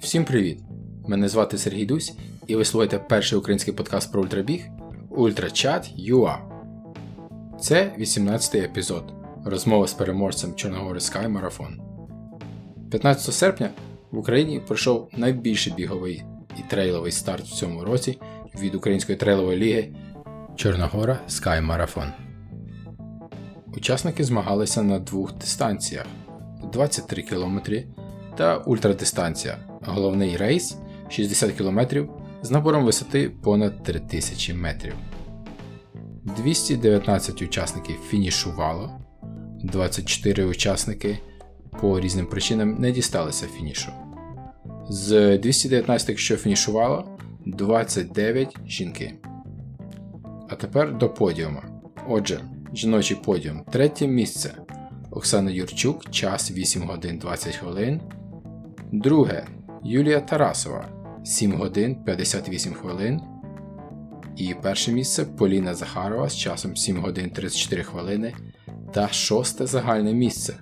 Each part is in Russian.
Всім привіт! Мене звати Сергій Дусь, і ви слухаєте перший український подкаст про ультрабіг Ультрачат UA. Це 18-й епізод. Розмова з переможцем Чорногори Sky Marathon. 15 серпня в Україні пройшов найбільший біговий і трейловий старт в цьому році від Української трейлової ліги Чорногора Sky Marathon. Учасники змагалися на двох дистанціях 23 км та ультрадистанція. Головний рейс 60 км з набором висоти понад 3000 метрів. 219 учасників фінішувало, 24 учасники по різним причинам не дісталися фінішу. З 219, що фінішувало, 29 жінки. А тепер до подіума. Отже, жіночий подіум. Третє місце. Оксана Юрчук, час 8 годин 20 хвилин. Друге. Юлія Тарасова 7 годин 58 хвилин. І перше місце Поліна Захарова з часом 7 годин 34 хвилини. Та шосте загальне місце.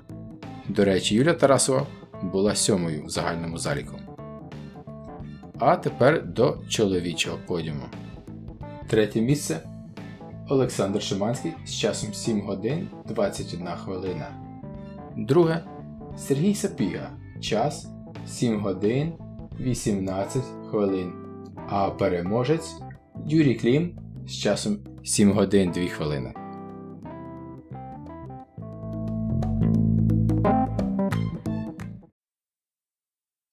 До речі, Юлія Тарасова була сьомою в загальному заліку. А тепер до чоловічого подіуму. Третє місце Олександр Шиманський з часом 7 годин 21 хвилина. Друге Сергій Сапіга. Час 7 годин 18 хвилин. А переможець Юрій Клім з часом 7 годин 2 хвилини.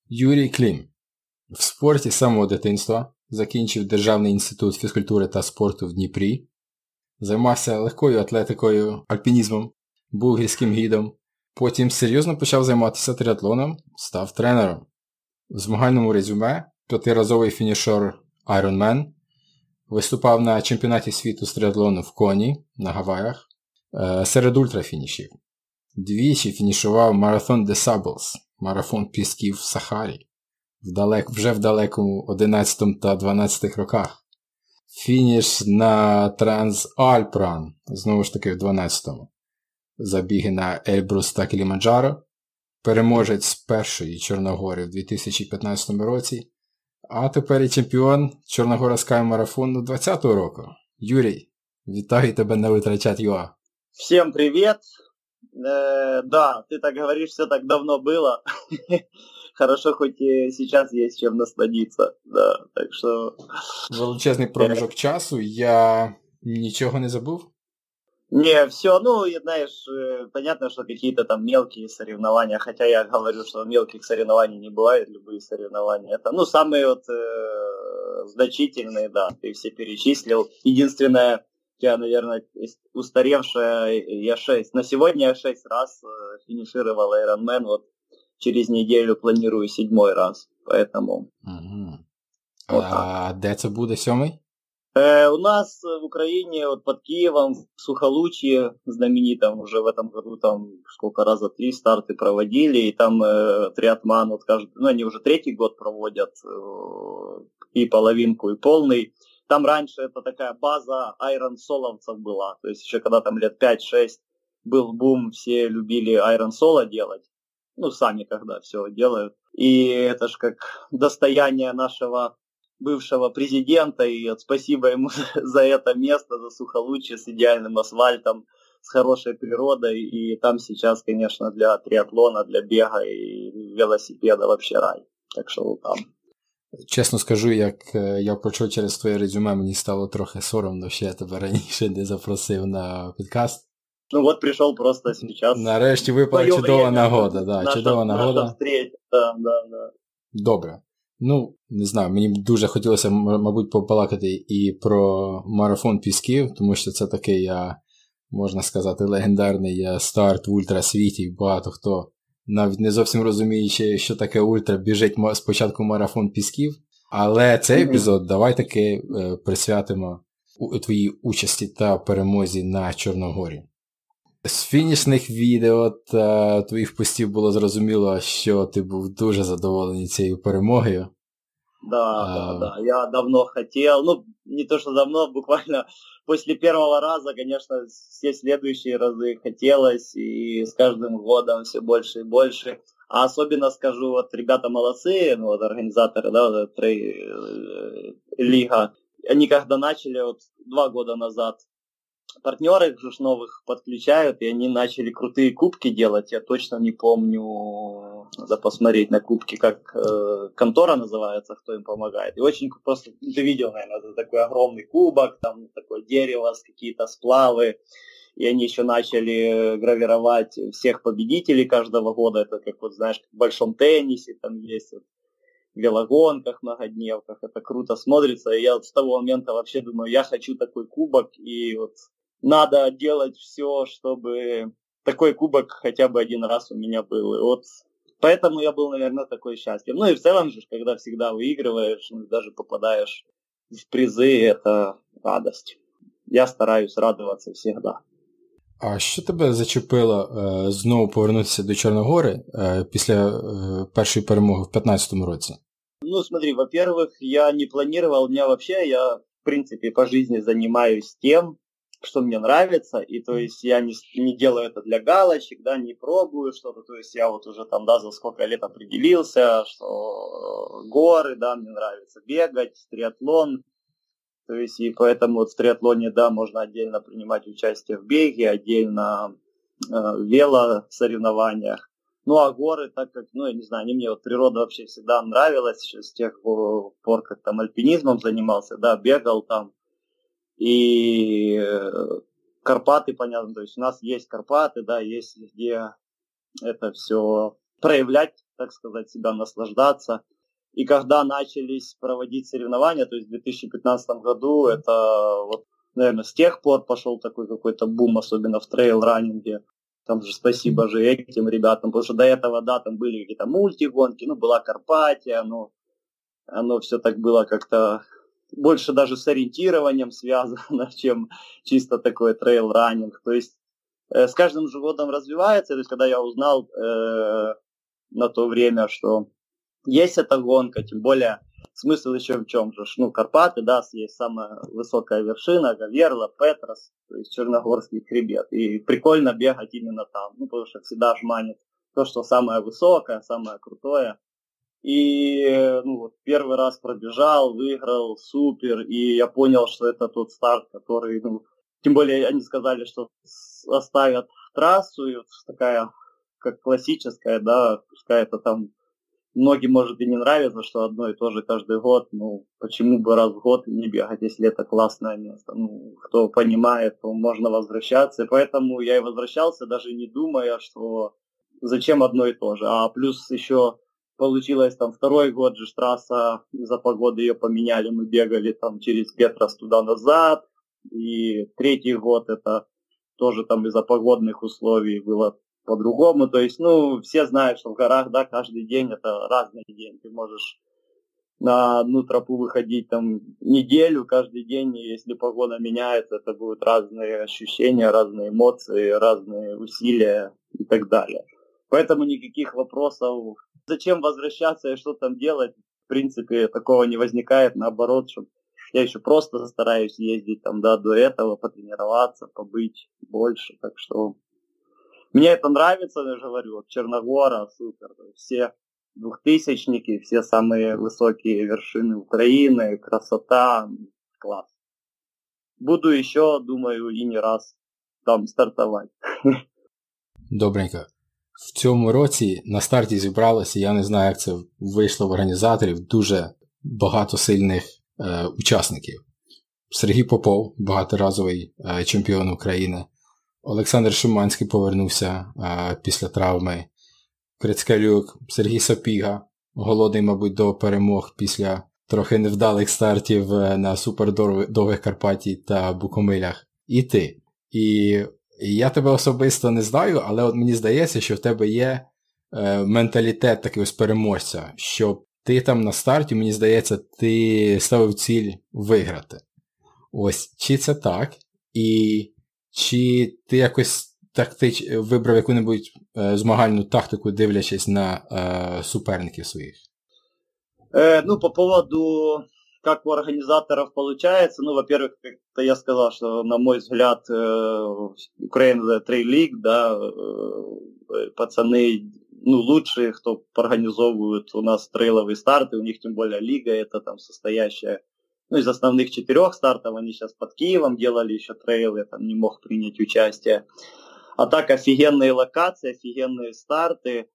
Юрій Клім в спорті самого дитинства закінчив Державний інститут фізкультури та спорту в Дніпрі, займався легкою атлетикою, альпінізмом, був гірським гідом. Потім серйозно почав займатися триатлоном, став тренером. В змагальному резюме п'ятиразовий фінішер Ironman виступав на чемпіонаті світу з триатлону в Коні на Гаваях е, серед ультрафінішів. Двічі фінішував марафон de Sables, марафон пісків в Сахарі вдалек, вже в далекому 11 та 12 роках. Фініш на Трансальпран, знову ж таки в 12-му Забіги на Ельбрус та Кіліманджаро. Переможець першої Чорногори в 2015 році. А тепер і чемпіон Чорногора Sky марафону 20-го року. Юрій, вітаю тебе на Ультрачат ЮА. Всем привет! Э, да, ты так говоришь, все так давно было. Хорошо, хоть и сейчас есть чем насладиться. Да, так что... Величезний проміжок часу, я нічого не забув? Не, все, ну, и, знаешь, э, понятно, что какие-то там мелкие соревнования, хотя я говорю, что мелких соревнований не бывает, любые соревнования. Это, ну, самые вот э, значительные, да, ты все перечислил. Единственное, я, наверное, устаревшая, я шесть, на сегодня я шесть раз э, финишировал Ironman, вот через неделю планирую седьмой раз, поэтому... Угу. Вот а де це буде сьомий? Э, у нас в Украине, вот под Киевом, в Сухолучье, знаменитом, уже в этом году там сколько раза три старты проводили, и там э, триатман, вот каждый, ну они уже третий год проводят, э, и половинку, и полный. Там раньше это такая база айрон соловцев была, то есть еще когда там лет 5-6 был бум, все любили айрон соло делать, ну сами когда все делают. И это ж как достояние нашего бывшего президента, и вот спасибо ему за это место, за Сухолучье с идеальным асфальтом, с хорошей природой, и там сейчас, конечно, для триатлона, для бега и велосипеда вообще рай. Так що там. Чесно скажу, як я почув через твоє резюме, мені стало трохи соромно, що я тебе раніше не запросив на підкаст. Ну от прийшов просто сейчас. Нарешті випала чудова нагода. Да, наша, чудова нагода. Наша да, да, да. Добре. Ну, не знаю, мені дуже хотілося, мабуть, побалакати і про марафон Пісків, тому що це такий, я, можна сказати, легендарний старт в ультрасвіті. Багато хто навіть не зовсім розуміючи, що таке ультра, біжить спочатку марафон Пісків. Але цей епізод давай таки е, присвятимо твоїй участі та перемозі на Чорногорі. З фінішних відео та твоїх постів було зрозуміло, що ти був дуже задоволений цією перемогою. Да, а... да, да. Я давно хотел, ну, не то что давно, буквально после первого раза, конечно, все следующие разы хотелось, и с каждым годом все больше и больше. А особенно скажу, вот ребята молодцы, ну вот организаторы, да, вот трей, э, лига, они когда начали вот два года назад партнеры новых подключают, и они начали крутые кубки делать. Я точно не помню, надо посмотреть на кубки, как э, контора называется, кто им помогает. И очень просто, ты видел, наверное, это такой огромный кубок, там такое дерево, какие-то сплавы. И они еще начали гравировать всех победителей каждого года. Это как вот, знаешь, в большом теннисе, там есть вот велогонках, многодневках. Это круто смотрится. И я вот с того момента вообще думаю, я хочу такой кубок. И вот надо делать все, чтобы такой кубок хотя бы один раз у меня был. И вот поэтому я был, наверное, такой счастлив. Ну и в целом же, когда всегда выигрываешь, ну, даже попадаешь в призы, это радость. Я стараюсь радуватися завжди. А що тебе зачепило е, знову повернутися до Чорногори е, після е, першої перемоги в 2015 році? Ну, смотри, во-первых, я не планировал, у меня вообще, я, в принципе, по жизни занимаюсь тем, что мне нравится, и то есть я не, не делаю это для галочек, да, не пробую что-то, то есть я вот уже там, да, за сколько лет определился, что горы, да, мне нравится бегать, триатлон, то есть и поэтому вот в триатлоне, да, можно отдельно принимать участие в беге, отдельно э, в велосоревнованиях, ну, а горы, так как, ну, я не знаю, они мне, вот природа вообще всегда нравилась, еще с тех пор, как там альпинизмом занимался, да, бегал там, и э, Карпаты, понятно, то есть у нас есть Карпаты, да, есть где это все проявлять, так сказать, себя наслаждаться. И когда начались проводить соревнования, то есть в 2015 году, это вот, наверное, с тех пор пошел такой какой-то бум, особенно в трейл-раннинге. Там же спасибо же этим ребятам, потому что до этого, да, там были какие-то мультигонки, ну, была Карпатия, ну, оно все так было как-то больше даже с ориентированием связано, чем чисто такой трейл-раннинг. То есть э, с каждым же годом развивается. То есть когда я узнал э, на то время, что есть эта гонка, тем более смысл еще в чем же? Ну, Карпаты, да, есть самая высокая вершина, Говерла, Петрос, то есть Черногорский хребет. И прикольно бегать именно там, ну, потому что всегда же манит то, что самое высокое, самое крутое. И ну, вот, первый раз пробежал, выиграл, супер. И я понял, что это тот старт, который, ну, тем более они сказали, что оставят трассу, и вот такая, как классическая, да, пускай это там многим может и не нравится, что одно и то же каждый год, ну, почему бы раз в год не бегать, если это классное место. Ну, кто понимает, то можно возвращаться. И поэтому я и возвращался, даже не думая, что зачем одно и то же. А плюс еще получилось там второй год же трасса из-за погоды ее поменяли, мы бегали там через Петрос туда-назад, и третий год это тоже там из-за погодных условий было по-другому, то есть, ну, все знают, что в горах, да, каждый день это разный день, ты можешь на одну тропу выходить там неделю каждый день, и если погода меняется, это будут разные ощущения, разные эмоции, разные усилия и так далее. Поэтому никаких вопросов Зачем возвращаться и что там делать? В принципе, такого не возникает. Наоборот, что я еще просто стараюсь ездить там, да, до этого, потренироваться, побыть больше. Так что мне это нравится, я же говорю, вот Черногора, супер. Все двухтысячники, все самые высокие вершины Украины, красота, класс. Буду еще, думаю, и не раз там стартовать. Добренько. В цьому році на старті зібралося, я не знаю, як це вийшло в організаторів, дуже багато сильних е, учасників. Сергій Попов, багаторазовий е, чемпіон України. Олександр Шиманський повернувся е, після травми. Крицкалюк, Сергій Сапіга, голодний, мабуть, до перемог після трохи невдалих стартів е, на супердовгих Карпаті та Букомилях. І ти. І я тебе особисто не знаю, але от мені здається, що в тебе є е, менталітет такий ось переможця, що ти там на старті, мені здається, ти ставив ціль виграти. Ось, чи це так? І чи ти якось тактич, вибрав яку-небудь е, змагальну тактику, дивлячись на е, суперників своїх? Е, ну, по поводу как у организаторов получается, ну, во-первых, как-то я сказал, что, на мой взгляд, э, Украина Трей Лиг, да, э, пацаны ну, лучшие, кто организовывают у нас трейловые старты, у них тем более лига, это там состоящая, ну, из основных четырех стартов, они сейчас под Киевом делали еще трейлы, я там не мог принять участие. А так офигенные локации, офигенные старты, Э,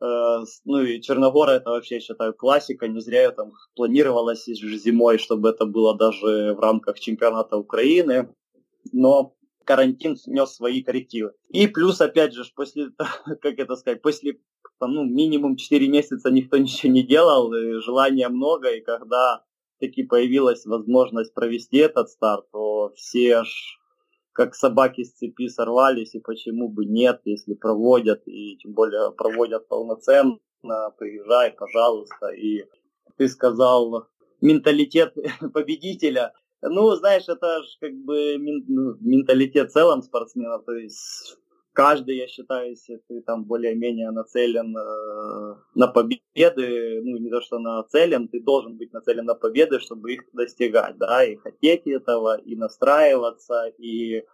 ну и Черногора это вообще, я считаю, классика. Не зря там планировалось зимой, чтобы это было даже в рамках чемпионата Украины. Но карантин внес свои коррективы. И плюс, опять же, после, как это сказать, после там, ну, минимум 4 месяца никто ничего не делал, и желания много, и когда таки появилась возможность провести этот старт, то все аж как собаки с цепи сорвались, и почему бы нет, если проводят, и тем более проводят полноценно, приезжай, пожалуйста. И ты сказал, менталитет победителя. Ну, знаешь, это же как бы ну, менталитет в целом спортсменов, то есть каждый, я считаю, если ты там более-менее нацелен э, на победы, ну не то что нацелен, ты должен быть нацелен на победы, чтобы их достигать, да, и хотеть этого, и настраиваться, и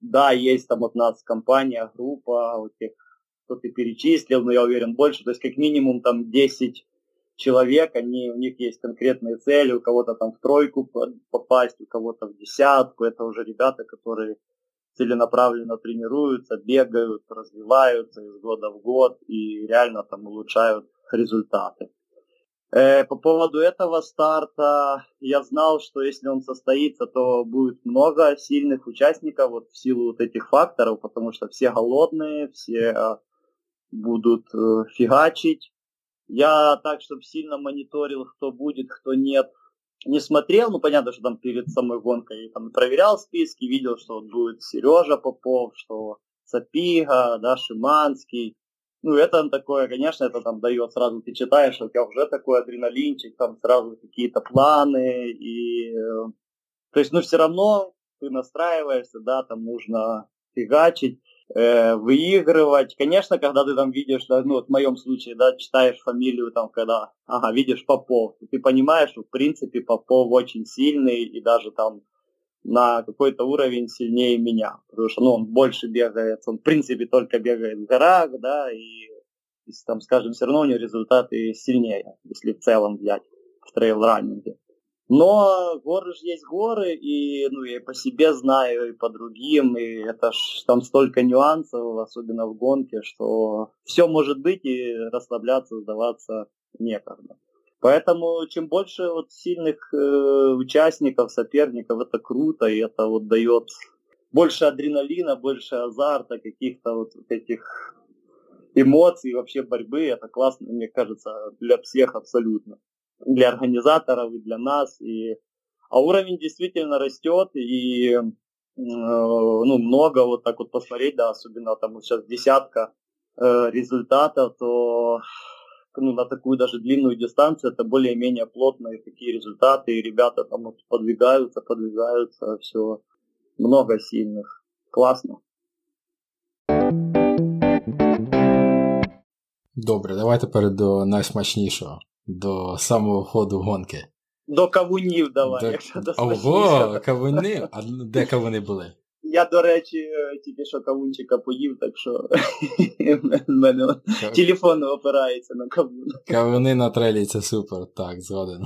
да, есть там от нас компания, группа, вот тех, кто ты перечислил, но я уверен больше, то есть как минимум там 10 человек, они, у них есть конкретные цели, у кого-то там в тройку попасть, у кого-то в десятку, это уже ребята, которые целенаправленно тренируются, бегают, развиваются из года в год и реально там улучшают результаты. Э, по поводу этого старта я знал, что если он состоится, то будет много сильных участников вот в силу вот этих факторов, потому что все голодные, все э, будут э, фигачить. Я так, чтобы сильно мониторил, кто будет, кто нет, не смотрел, ну понятно, что там перед самой гонкой там проверял списки, видел, что вот будет Сережа Попов, что Сапига, да, Шиманский. Ну, это такое, конечно, это там дает сразу, ты читаешь, у тебя уже такой адреналинчик, там сразу какие-то планы, и э, то есть, ну, все равно ты настраиваешься, да, там нужно фигачить э, выигрывать. Конечно, когда ты там видишь, да, ну, вот в моем случае, да, читаешь фамилию, там, когда, ага, видишь Попов, ты понимаешь, что, в принципе, Попов очень сильный, и даже там на какой-то уровень сильнее меня, потому что, ну, он больше бегает, он, в принципе, только бегает в горах, да, и, если, там, скажем, все равно у него результаты сильнее, если в целом взять в трейл-раннинге. Но горы же есть горы, и ну, я по себе знаю, и по другим, и это ж там столько нюансов, особенно в гонке, что все может быть, и расслабляться, сдаваться некогда. Поэтому чем больше вот сильных э, участников, соперников, это круто, и это вот дает больше адреналина, больше азарта, каких-то вот этих эмоций, вообще борьбы. Это классно, мне кажется, для всех абсолютно для организаторов и для нас. И... А уровень действительно растет, и э, ну, много вот так вот посмотреть, да, особенно там сейчас десятка э, результатов, то ну, на такую даже длинную дистанцию это более-менее плотные такие результаты, и ребята там вот подвигаются, подвигаются, все много сильных. Классно. Добре, давай тепер до найсмачнішого. До самого ходу гонки. До кавунів давай, до... якщо до Ого, кавуни? А де кавуни були? Я, до речі, тільки що кавунчика поїв, так що в мене телефон опирається на кавун. Кавуни на трелі це супер, так, згоден.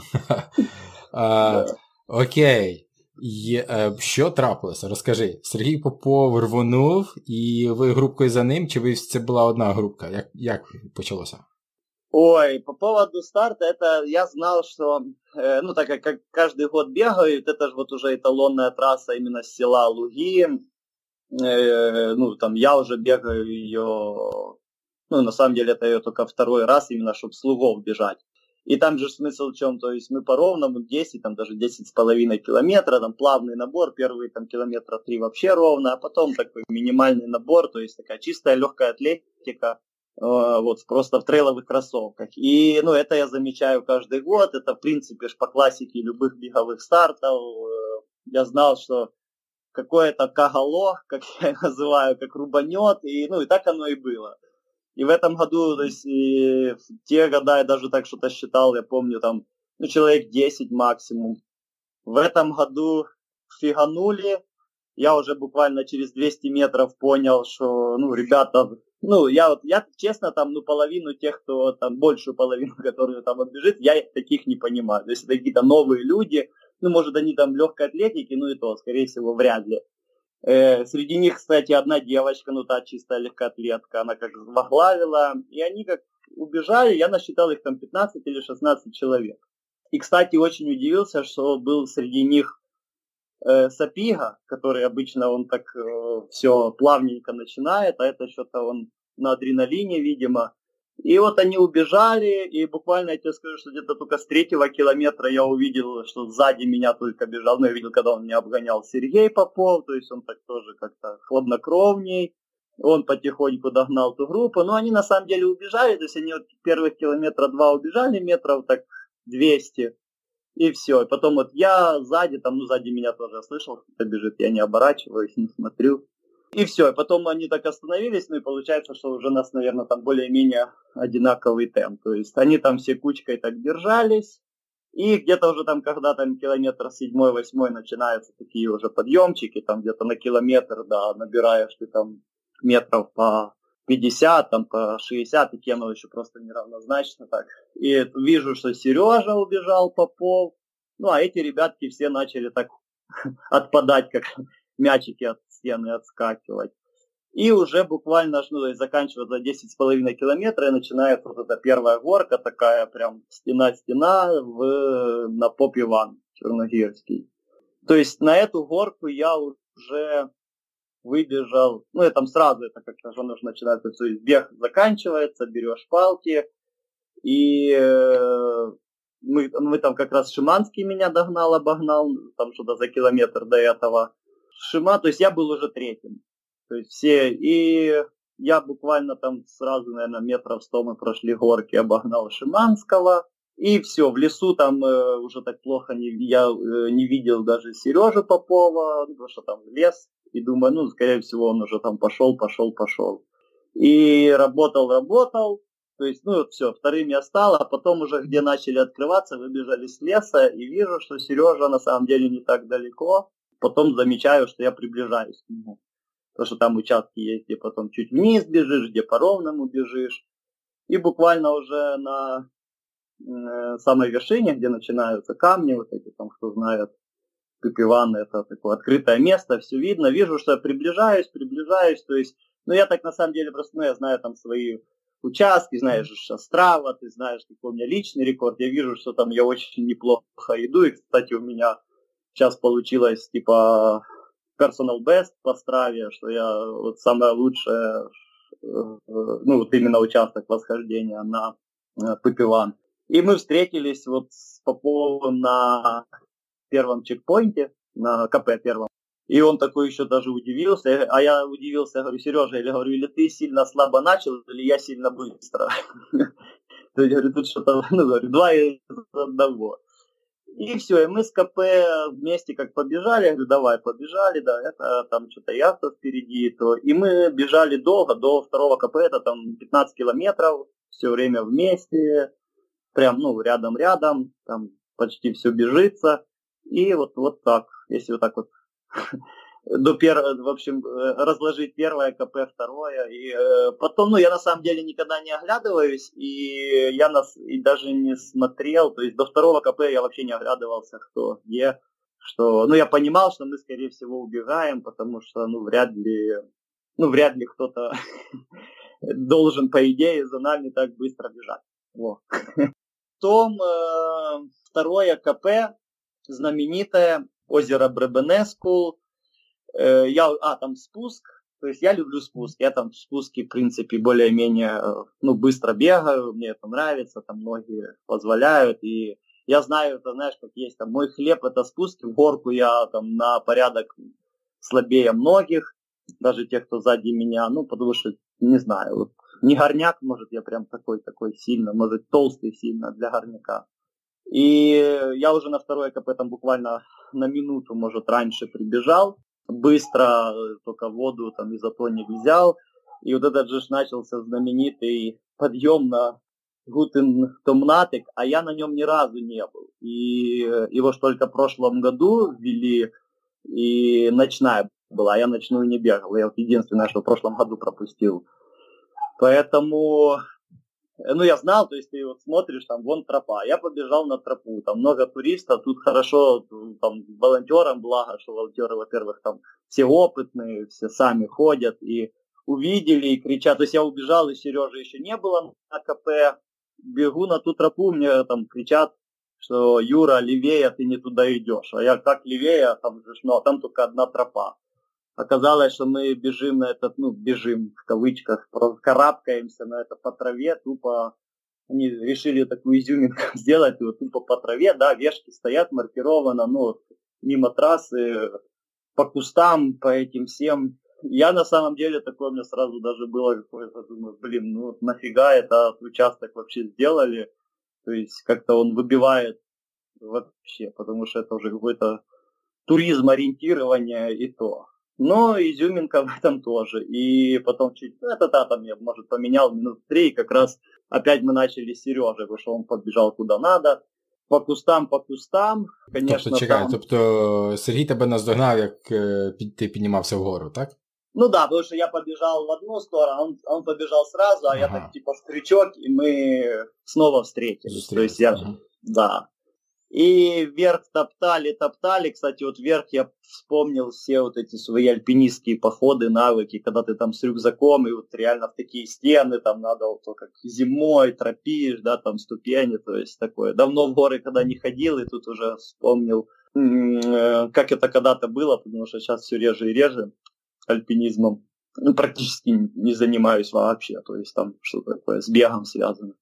а, окей. Є, е, Що трапилося? Розкажи. Сергій Попов рвонув, і ви групкою за ним, чи ви це була одна групка? Як, Як почалося? Ой, по поводу старта, это я знал, что, э, ну, так как, как каждый год бегают, это же вот уже эталонная трасса именно с села Луги. Э, ну, там я уже бегаю ее, ну, на самом деле это ее только второй раз, именно чтобы с Лугов бежать. И там же смысл в чем, то есть мы по ровному 10, там даже 10 с половиной километра, там плавный набор, первые там километра 3 вообще ровно, а потом такой минимальный набор, то есть такая чистая легкая атлетика, вот просто в трейловых кроссовках. И, ну, это я замечаю каждый год, это, в принципе, по классике любых беговых стартов. Э, я знал, что какое-то кагало, как я называю, как рубанет, и, ну, и так оно и было. И в этом году, то есть, и в те года я даже так что-то считал, я помню, там, ну, человек 10 максимум. В этом году фиганули, я уже буквально через 200 метров понял, что, ну, ребята ну, я вот, я честно, там, ну, половину тех, кто там, большую половину, которые там отбежит, я таких не понимаю. То есть это какие-то новые люди, ну, может, они там легкой атлетики, ну, и то, скорее всего, вряд ли. Э, среди них, кстати, одна девочка, ну, та чистая легкоатлетка, она как возглавила, и они как убежали, я насчитал их там 15 или 16 человек. И, кстати, очень удивился, что был среди них э, Сапига, который обычно он так э, все плавненько начинает, а это что-то он на адреналине, видимо. И вот они убежали, и буквально я тебе скажу, что где-то только с третьего километра я увидел, что сзади меня только бежал. Ну, я видел, когда он меня обгонял Сергей Попов, то есть он так тоже как-то хладнокровней. Он потихоньку догнал ту группу. Но они на самом деле убежали, то есть они вот первых километра два убежали, метров так 200 и все. И потом вот я сзади, там, ну, сзади меня тоже слышал, кто бежит, я не оборачиваюсь, не смотрю. И все, и потом они так остановились, ну и получается, что уже у нас, наверное, там более-менее одинаковый темп. То есть они там все кучкой так держались, и где-то уже там, когда там километр седьмой, восьмой начинаются такие уже подъемчики, там где-то на километр, да, набираешь ты там метров по 50, там по 60, и Кену еще просто неравнозначно так. И вижу, что Сережа убежал Попов, ну а эти ребятки все начали так отпадать, как мячики от стены отскакивать. И уже буквально ну, заканчивается 10,5 километра, и начинается вот эта первая горка, такая прям стена-стена в, на поп Иван Черногирский. То есть на эту горку я уже выбежал, ну, я там сразу, это как-то же нужно начинать, то есть бег заканчивается, берешь палки, и э, мы, мы там как раз Шиманский меня догнал, обогнал, там что-то за километр до этого. Шима, то есть я был уже третьим. То есть все, и я буквально там сразу, наверное, метров сто мы прошли горки, обогнал Шиманского. И все, в лесу там э, уже так плохо не, я э, не видел даже Сережу Попова, потому что там лес и думаю, ну, скорее всего, он уже там пошел, пошел, пошел. И работал, работал, то есть, ну, все, вторым я стал, а потом уже, где начали открываться, выбежали с леса, и вижу, что Сережа на самом деле не так далеко. Потом замечаю, что я приближаюсь к нему. Потому что там участки есть, где потом чуть вниз бежишь, где по ровному бежишь. И буквально уже на э, самой вершине, где начинаются камни, вот эти там, кто знает, Иван, это такое открытое место, все видно, вижу, что я приближаюсь, приближаюсь, то есть, ну я так на самом деле просто, ну я знаю там свои участки, знаешь, Острава, ты знаешь, какой у меня личный рекорд, я вижу, что там я очень неплохо иду, и, кстати, у меня сейчас получилось, типа, personal best по Страве, что я вот самое лучшее, э, ну вот именно участок восхождения на Папиван. И мы встретились вот с Поповым на первом чекпоинте, на КП первом. И он такой еще даже удивился. А я удивился, я говорю, Сережа, я говорю, или ты сильно слабо начал, или я сильно быстро. То есть, говорю, тут что-то, ну, говорю, два из одного. И все, и мы с КП вместе как побежали, я говорю, давай, побежали, да, это там что-то я-то впереди, то. И мы бежали долго, до второго КП, это там 15 километров, все время вместе, прям, ну, рядом-рядом, там почти все бежится. И вот, вот так, если вот так вот до первого, в общем, э, разложить первое КП, второе. И э, потом, ну, я на самом деле никогда не оглядываюсь, и я нас и даже не смотрел, то есть до второго КП я вообще не оглядывался, кто где, что, ну, я понимал, что мы, скорее всего, убегаем, потому что, ну, вряд ли, ну, вряд ли кто-то должен, по идее, за нами так быстро бежать. Вот. Потом э, второе КП, знаменитое озеро Бребенеску. Э, я, а, там спуск. То есть я люблю спуск. Я там в спуске, в принципе, более-менее э, ну, быстро бегаю. Мне это нравится. Там многие позволяют. И я знаю, это знаешь, как есть. Там мой хлеб это спуск. В горку я там на порядок слабее многих. Даже тех, кто сзади меня. Ну, потому что, не знаю, не горняк, может, я прям такой-такой сильно, может, толстый сильно для горняка. И я уже на второй КП там буквально на минуту, может, раньше прибежал, быстро только воду там изотоник взял, и вот этот же начался знаменитый подъем на Гутен Томнатик, а я на нем ни разу не был. И его ж только в прошлом году ввели, и ночная была, я ночную не бегал. Я вот единственное, что в прошлом году пропустил Поэтому, ну, я знал, то есть ты вот смотришь, там, вон тропа. Я побежал на тропу, там много туристов, тут хорошо, там, волонтерам благо, что волонтеры, во-первых, там, все опытные, все сами ходят, и увидели и кричат. То есть я убежал, и Сережи еще не было на КП. Бегу на ту тропу, мне там кричат, что Юра, левее, ты не туда идешь. А я как левее, а там же, ну, а там только одна тропа. Оказалось, что мы бежим на этот, ну, бежим в кавычках, карабкаемся на это по траве, тупо они решили такую изюминку сделать, вот тупо по траве, да, вешки стоят, маркировано, ну, мимо трассы, по кустам, по этим всем я на самом деле такое у меня сразу даже было какое-то, думаю, блин, ну нафига этот участок вообще сделали, то есть как-то он выбивает вообще, потому что это уже какой-то туризм ориентирование и то. Но изюминка в этом тоже. И потом чуть, ну, это да, там я, может, поменял минут три, и как раз опять мы начали с Сережей, потому что он подбежал куда надо по кустам, по кустам. Конечно, тобто, чекай, там... тобто Сергій тебе наздогнав, як ти піднімався вгору, так? Ну да, потому что я побежал в одну сторону, он, он побежал сразу, а ага. я так типа в крючок, и мы снова встретились. То есть я, ага. да. И вверх топтали, топтали. Кстати, вот вверх я вспомнил все вот эти свои альпинистские походы, навыки, когда ты там с рюкзаком, и вот реально в такие стены, там надо вот то, как зимой тропишь, да, там ступени, то есть такое. Давно в горы когда не ходил, и тут уже вспомнил, э, как это когда-то было, потому что сейчас все реже и реже альпинизмом практически не занимаюсь вообще, то есть там что-то такое с бегом связано.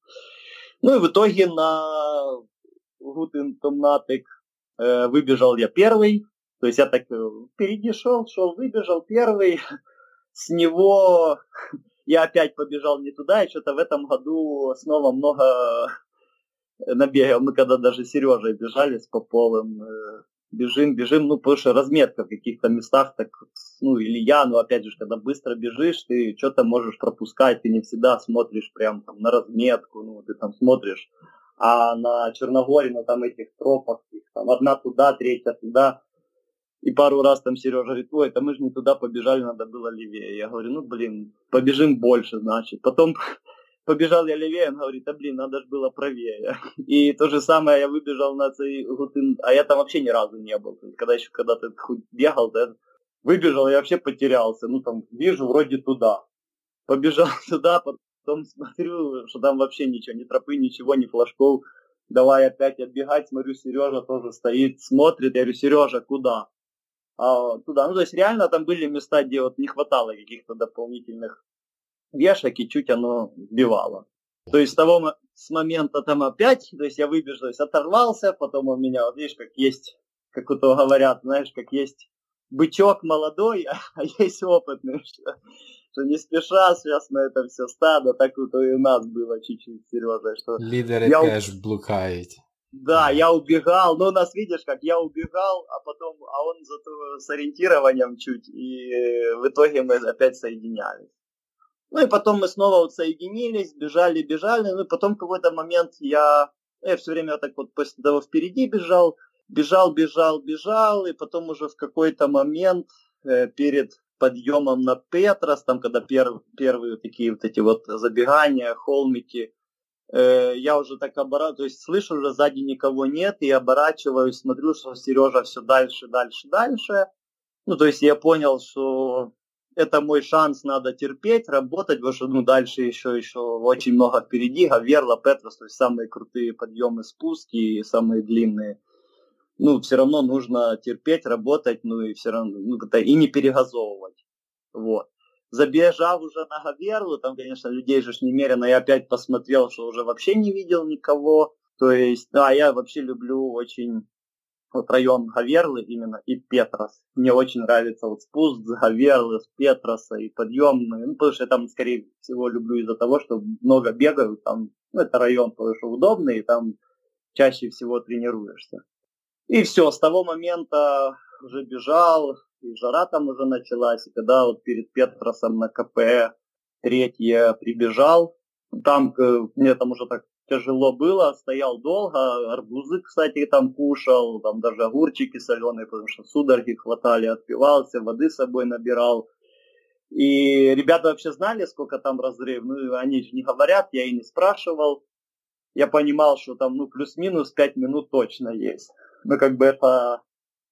Ну и в итоге на Гутентомнатик э, выбежал я первый, то есть я так э, впереди шел, шел, выбежал первый, с него я опять побежал не туда, и что-то в этом году снова много набегал. Мы когда даже с Сережей бежали с Поповым, э, бежим, бежим, ну, потому что разметка в каких-то местах, так, ну, или я, ну, опять же, когда быстро бежишь, ты что-то можешь пропускать, ты не всегда смотришь прям там на разметку, ну, ты там смотришь, а на Черногории, на там этих тропах, их, там одна туда, третья туда, и пару раз там Сережа говорит, ой, это мы же не туда побежали, надо было левее. Я говорю, ну, блин, побежим больше, значит. Потом побежал я левее, он говорит, да блин, надо же было правее. И то же самое я выбежал на цей Гутын, а я там вообще ни разу не был. Когда еще когда-то бегал, да, выбежал, я вообще потерялся. Ну там вижу вроде туда. Побежал туда, смотрю, что там вообще ничего, ни тропы, ничего, ни флажков. Давай опять отбегать, смотрю, Сережа тоже стоит, смотрит. Я говорю, Сережа, куда? А, туда. Ну, то есть реально там были места, где вот не хватало каких-то дополнительных вешок, и чуть оно сбивало. То есть с того с момента там опять, то есть я выбежал, то есть оторвался, потом у меня, вот видишь, как есть, как у того говорят, знаешь, как есть бычок молодой, а есть опытный, что, что не спеша сейчас на это все стадо, так вот и у нас было чуть-чуть, Сережа, что... Лидеры я... теж блукають. Да, я убегал, но у нас, видишь, как я убегал, а потом, а он зато с ориентированием чуть, и в итоге мы опять соединялись. Ну и потом мы снова вот соединились, бежали, бежали, ну и потом в какой-то момент я, я все время так вот после того впереди бежал, бежал, бежал, бежал, и потом уже в какой-то момент э, перед подъемом на Петрос, там когда пер, первые такие вот эти вот забегания, холмики, э, я уже так оборачиваюсь, то есть слышу уже сзади никого нет, и оборачиваюсь, смотрю, что Сережа все дальше, дальше, дальше. Ну, то есть я понял, что это мой шанс, надо терпеть, работать, потому что ну, дальше еще, еще очень много впереди. Гаверла, Петрос, то есть самые крутые подъемы, спуски самые длинные. Ну, все равно нужно терпеть, работать, ну и все равно, ну, и не перегазовывать. Вот. Забежав уже на Гаверлу, там, конечно, людей же немерено, я опять посмотрел, что уже вообще не видел никого. То есть, да, я вообще люблю очень вот район Гаверлы именно и Петрос. Мне очень нравится вот спуск с Гаверлы, с Петроса и подъемные, ну, потому что я там, скорее всего, люблю из-за того, что много бегаю, там, ну, это район, потому что удобный, и там чаще всего тренируешься. И все, с того момента уже бежал, и жара там уже началась, и когда вот перед Петросом на КП третье прибежал, там мне там уже так тяжело было, стоял долго, арбузы, кстати, там кушал, там даже огурчики соленые, потому что судороги хватали, отпивался, воды с собой набирал. И ребята вообще знали, сколько там разрыв. Ну, они же не говорят, я и не спрашивал. Я понимал, что там, ну, плюс-минус 5 минут точно есть. Ну, как бы это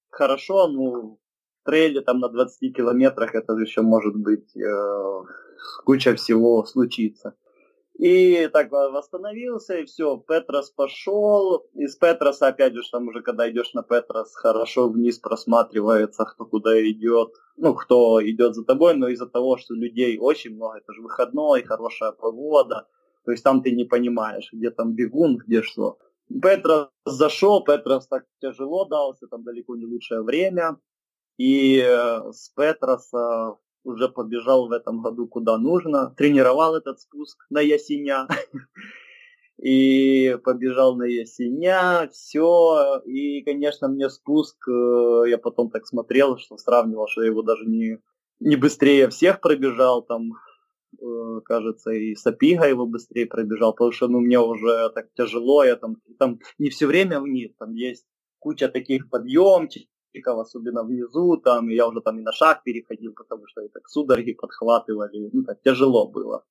хорошо, ну, в трейле там на 20 километрах это еще может быть э, куча всего случится. И так восстановился, и все, Петрос пошел. Из Петроса, опять же, там уже, когда идешь на Петрос, хорошо вниз просматривается, кто куда идет. Ну, кто идет за тобой, но из-за того, что людей очень много, это же выходной, хорошая погода. То есть там ты не понимаешь, где там бегун, где что. Петрос зашел, Петрос так тяжело дался, там далеко не лучшее время. И э, с Петроса уже побежал в этом году куда нужно, тренировал этот спуск на Ясеня, и побежал на Ясеня, все, и, конечно, мне спуск, э, я потом так смотрел, что сравнивал, что я его даже не, не быстрее всех пробежал, там, кажется, и Сапига его быстрее пробежал, потому что, ну, мне уже так тяжело, я там, там не все время вниз, там есть куча таких подъемчиков, особенно внизу, там, я уже там и на шаг переходил, потому что и так судороги подхватывали, ну, так тяжело было.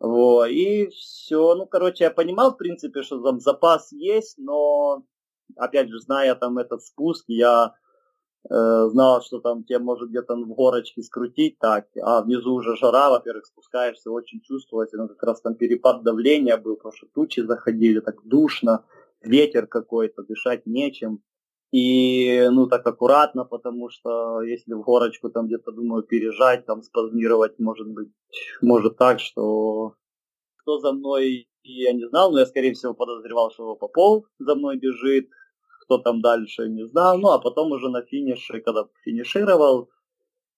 Вот, и все, ну, короче, я понимал, в принципе, что там запас есть, но, опять же, зная там этот спуск, я э, знал, что там тебе может где-то в горочке скрутить так, а внизу уже жара, во-первых, спускаешься, очень чувствовать, ну, как раз там перепад давления был, потому что тучи заходили, так душно, ветер какой-то, дышать нечем. И, ну, так аккуратно, потому что если в горочку там где-то, думаю, пережать, там спазмировать, может быть, может так, что кто за мной, я не знал, но я, скорее всего, подозревал, что Попов за мной бежит, кто там дальше, не знал. Ну, а потом уже на финише, когда финишировал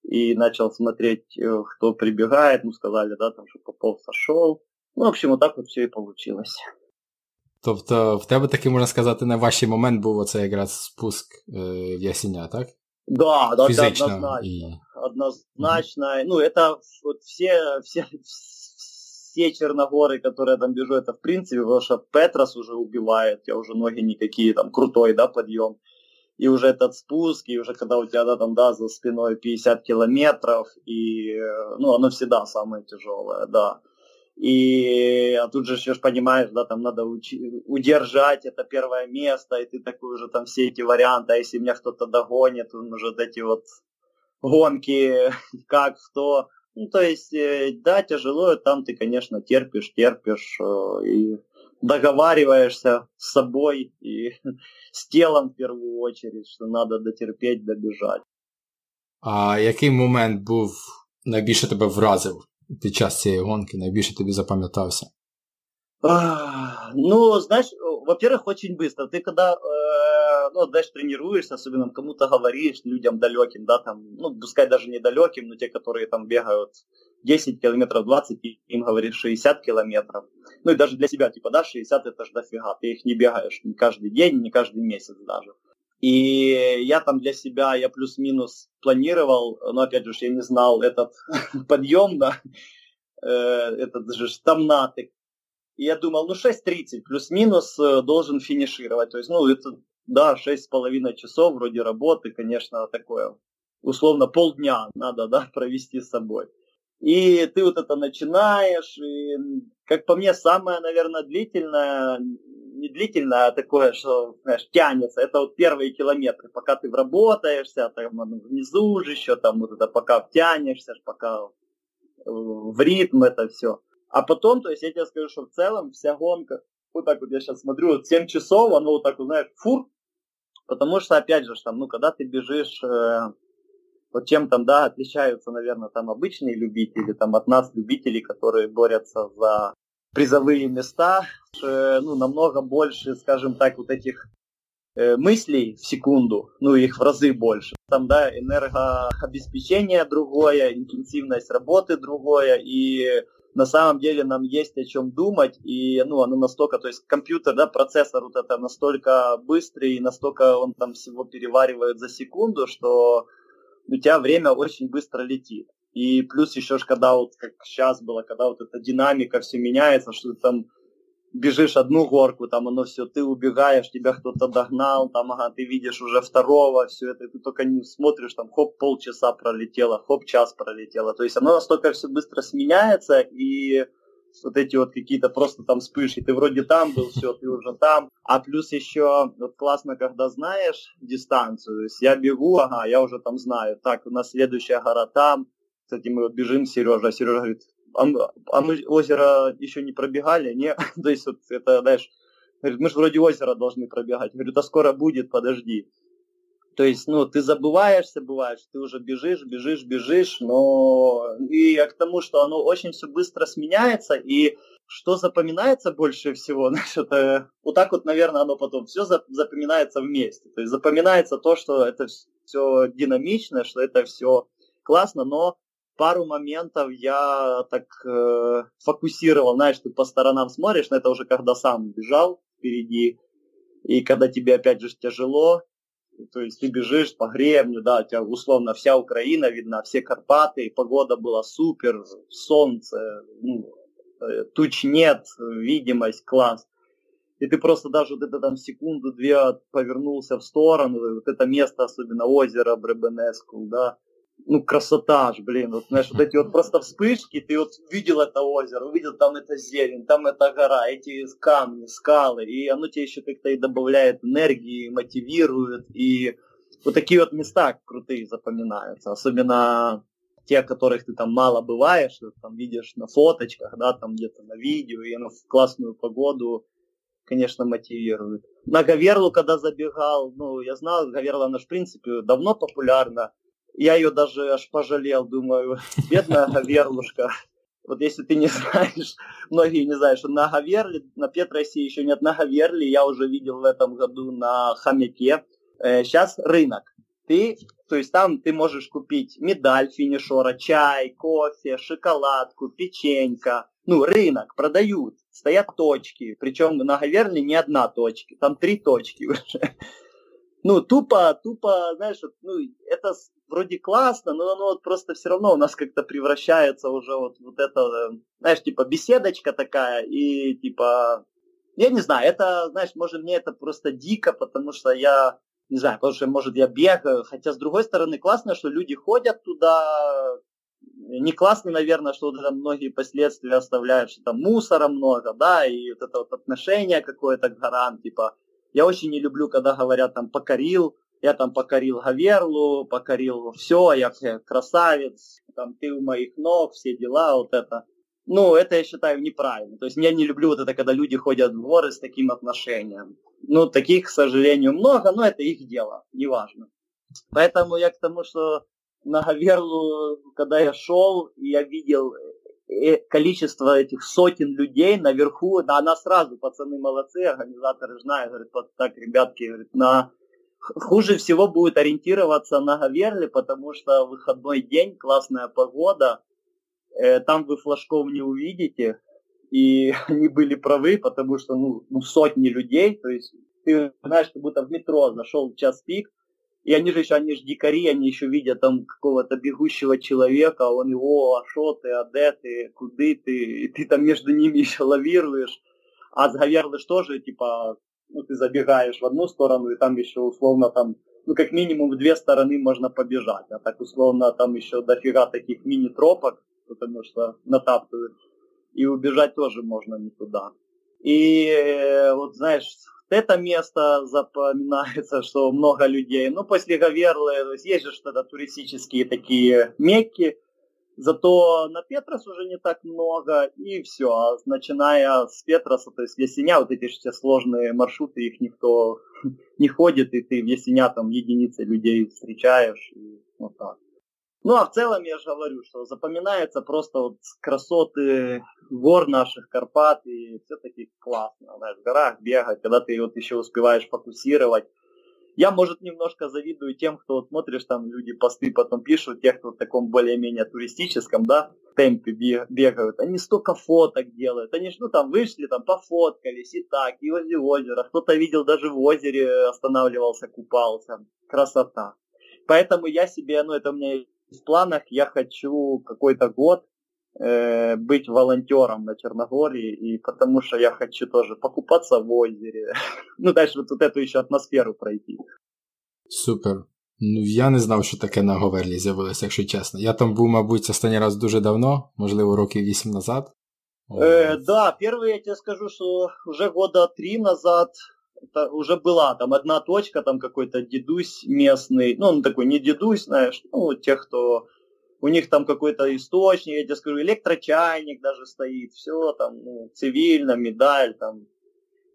и начал смотреть, э, кто прибегает, ну, сказали, да, там, что Попов сошел. Ну, в общем, вот так вот все и получилось. Тобто в тебе такий, можна сказати, найважчий момент був оце якраз спуск е, в Ясеня, так? Да, да, Физично да, однозначно. И... Однозначно. Mm-hmm. Ну, это вот все, все, все черногоры, которые там бежу, это в принципе, потому что Петрос уже убивает, я уже ноги никакие, там крутой, да, подъем. И уже этот спуск, и уже когда у тебя, да, там, да, за спиной 50 километров, и, э, ну, оно всегда самое тяжелое, да. И а тут же еще понимаешь, да, там надо учи, удержать это первое место, и ты такой уже там все эти варианты, а если меня кто-то догонит, он уже вот эти вот гонки, как, что. Ну, то есть, э, да, тяжело, там ты, конечно, терпишь, терпишь э, и договариваешься с собой и с телом в первую очередь, что надо дотерпеть, добежать. А який момент був найбільше тебе вразив під час цієї гонки найбільше тобі запам'ятався? Ну, знаешь, во-первых, очень быстро. Ты когда, э, ну, дальше тренируешься, особенно кому-то говоришь, людям далеким, да, там, ну, пускай даже недалеким, но те, которые там бегают 10 километров, 20, им говоришь 60 километров. Ну, и даже для себя, типа, да, 60 это ж дофига, ты их не бегаешь не каждый день, не каждый месяц даже. И я там для себя, я плюс-минус планировал, но опять же, я не знал этот подъем, да, э, этот же штамнатик. И я думал, ну 6.30 плюс-минус э, должен финишировать. То есть, ну, это, да, 6,5 часов вроде работы, конечно, такое, условно, полдня надо, да, провести с собой. И ты вот это начинаешь, и, как по мне, самое, наверное, длительное, не длительное, а такое, что, знаешь, тянется. Это вот первые километры, пока ты вработаешься, там внизу же еще, там вот это пока втянешься, пока в ритм это все. А потом, то есть я тебе скажу, что в целом вся гонка, вот так вот я сейчас смотрю, вот 7 часов, оно вот так вот, знаешь, фур, потому что, опять же, там, ну, когда ты бежишь, э, вот чем там, да, отличаются, наверное, там обычные любители, там от нас любители, которые борются за призовые места, э, ну, намного больше, скажем так, вот этих э, мыслей в секунду, ну, их в разы больше. Там, да, энергообеспечение другое, интенсивность работы другое, и на самом деле нам есть о чем думать, и, ну, оно настолько, то есть компьютер, да, процессор вот это настолько быстрый, и настолько он там всего переваривает за секунду, что у тебя время очень быстро летит. И плюс еще, когда вот как сейчас было, когда вот эта динамика все меняется, что ты там бежишь одну горку, там оно все, ты убегаешь, тебя кто-то догнал, там, ага, ты видишь уже второго, все это, ты только не смотришь, там, хоп, полчаса пролетело, хоп, час пролетело. То есть оно настолько все быстро сменяется, и вот эти вот какие-то просто там вспышки, ты вроде там был, все, ты уже там. А плюс еще вот классно, когда знаешь дистанцию, то есть я бегу, ага, я уже там знаю, так, у нас следующая гора там, кстати, мы вот бежим, Сережа, Сережа говорит, а а мы озеро еще не пробегали, не? То есть вот это, знаешь, говорит, мы же вроде озеро должны пробегать. Говорю, да скоро будет, подожди. То есть, ну, ты забываешься, бываешь, ты уже бежишь, бежишь, бежишь, но и к тому, что оно очень все быстро сменяется, и что запоминается больше всего, знаешь, это вот так вот, наверное, оно потом все запоминается вместе. То есть запоминается то, что это все динамично, что это все классно, но пару моментов я так э, фокусировал, знаешь, ты по сторонам смотришь, но это уже когда сам бежал впереди, и когда тебе опять же тяжело, то есть ты бежишь по гребню, да, у тебя условно вся Украина видна, все Карпаты, погода была супер, солнце, ну, э, туч нет, видимость, класс. И ты просто даже вот это там секунду-две повернулся в сторону, вот это место, особенно озеро Бребенеску, да, ну, красота аж, блин, вот, знаешь, вот эти вот просто вспышки, ты вот видел это озеро, увидел там это зелень, там эта гора, эти камни, скалы, и оно тебе еще как-то и добавляет энергии, мотивирует, и вот такие вот места крутые запоминаются, особенно те, которых ты там мало бываешь, там видишь на фоточках, да, там где-то на видео, и оно в классную погоду, конечно, мотивирует. На Гаверлу, когда забегал, ну, я знал, Гаверла, она, в принципе, давно популярна, я ее даже аж пожалел, думаю, бедная Гаверлушка. Вот если ты не знаешь, многие не знают, что на Гаверле, на Петросе еще нет на Гаверле, я уже видел в этом году на Хомяке. Сейчас э, рынок. Ты, то есть там ты можешь купить медаль финишера, чай, кофе, шоколадку, печенька. Ну, рынок, продают, стоят точки. Причем на Гаверле не одна точка, там три точки уже. Ну, тупо, тупо, знаешь, ну, это вроде классно, но оно вот просто все равно у нас как-то превращается уже вот, вот это, знаешь, типа беседочка такая, и типа, я не знаю, это, знаешь, может мне это просто дико, потому что я, не знаю, потому что, может, я бегаю, хотя, с другой стороны, классно, что люди ходят туда, не классно, наверное, что вот это многие последствия оставляют, что там мусора много, да, и вот это вот отношение какое-то к горам, типа, я очень не люблю, когда говорят там покорил, я там покорил Гаверлу, покорил все, я красавец, там ты у моих ног, все дела, вот это. Ну, это я считаю неправильно. То есть я не люблю вот это, когда люди ходят в горы с таким отношением. Ну, таких, к сожалению, много, но это их дело, неважно. Поэтому я к тому, что на Гаверлу, когда я шел, я видел э, количество этих сотен людей наверху, да, она сразу, пацаны молодцы, организаторы знают, говорят, вот так, ребятки, говорят, на Хуже всего будет ориентироваться на Гаверли, потому что выходной день, классная погода, э, там вы флажков не увидите, и они были правы, потому что ну, ну сотни людей, то есть ты знаешь, как будто в метро зашел в час пик, и они же еще, они же дикари, они еще видят там какого-то бегущего человека, а он его, а шо ты, а де ты, куды ты, и ты там между ними еще лавируешь. А с Гаверлы что же, типа, ну, ты забегаешь в одну сторону, и там еще условно там, ну, как минимум в две стороны можно побежать, а так условно там еще дофига таких мини-тропок, потому что натаптывают, и убежать тоже можно не туда. И э, вот, знаешь, это место запоминается, что много людей. Ну, после Гаверлы, то есть есть же что-то туристические такие мекки, Зато на Петрос уже не так много, и все. А начиная с Петроса, то есть Ясеня, вот эти все сложные маршруты, их никто не ходит, и ты в Ясеня там единицы людей встречаешь, и вот так. Ну, а в целом я же говорю, что запоминается просто вот красоты гор наших, Карпат, и все-таки классно, знаешь, в горах бегать, когда ты вот еще успеваешь фокусировать, я, может, немножко завидую тем, кто вот смотришь, там люди посты потом пишут, тех, кто в таком более-менее туристическом, да, темпе бегают. Они столько фоток делают. Они ж, ну, там вышли, там пофоткались и так, и возле озера. Кто-то видел, даже в озере останавливался, купался. Красота. Поэтому я себе, ну, это у меня в планах, я хочу какой-то год э, быть волонтером на Черногории, и потому что я хочу тоже покупаться в озере. ну, дальше вот, вот эту еще атмосферу пройти. Супер. Ну, я не знав, що таке на Говерлі з'явилося, якщо чесно. Я там був, мабуть, останній раз дуже давно, можливо, років 8 назад. Э, да, первый я тебе скажу, что уже года три назад это уже была там одна точка, там какой-то дедусь местный, ну он такой не дедусь, знаешь, ну тех, кто у них там какой-то источник, я тебе скажу, электрочайник даже стоит, все там, ну, цивильно, медаль там.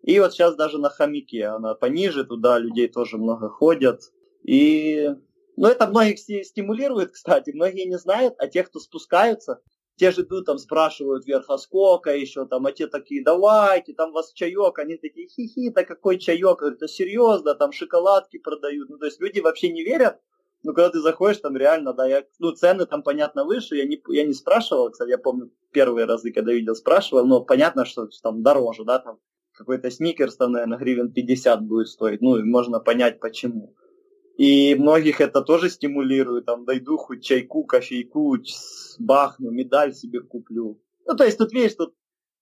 И вот сейчас даже на хомяке, она пониже, туда людей тоже много ходят. И, ну, это многих стимулирует, кстати, многие не знают, а те, кто спускаются, те же идут там спрашивают вверх, а сколько еще там, а те такие, давайте, там вас чаек, они такие, хи-хи, да какой чаек, это серьезно, там шоколадки продают, ну, то есть люди вообще не верят, ну, когда ты заходишь, там реально, да, я, ну, цены там, понятно, выше, я не, я не спрашивал, кстати, я помню первые разы, когда видел, спрашивал, но понятно, что там дороже, да, там какой-то сникерс, там, наверное, гривен 50 будет стоить, ну, и можно понять, почему. И многих это тоже стимулирует, там, дойду хоть чайку, кофейку, бахну, медаль себе куплю. Ну, то есть тут, видишь, тут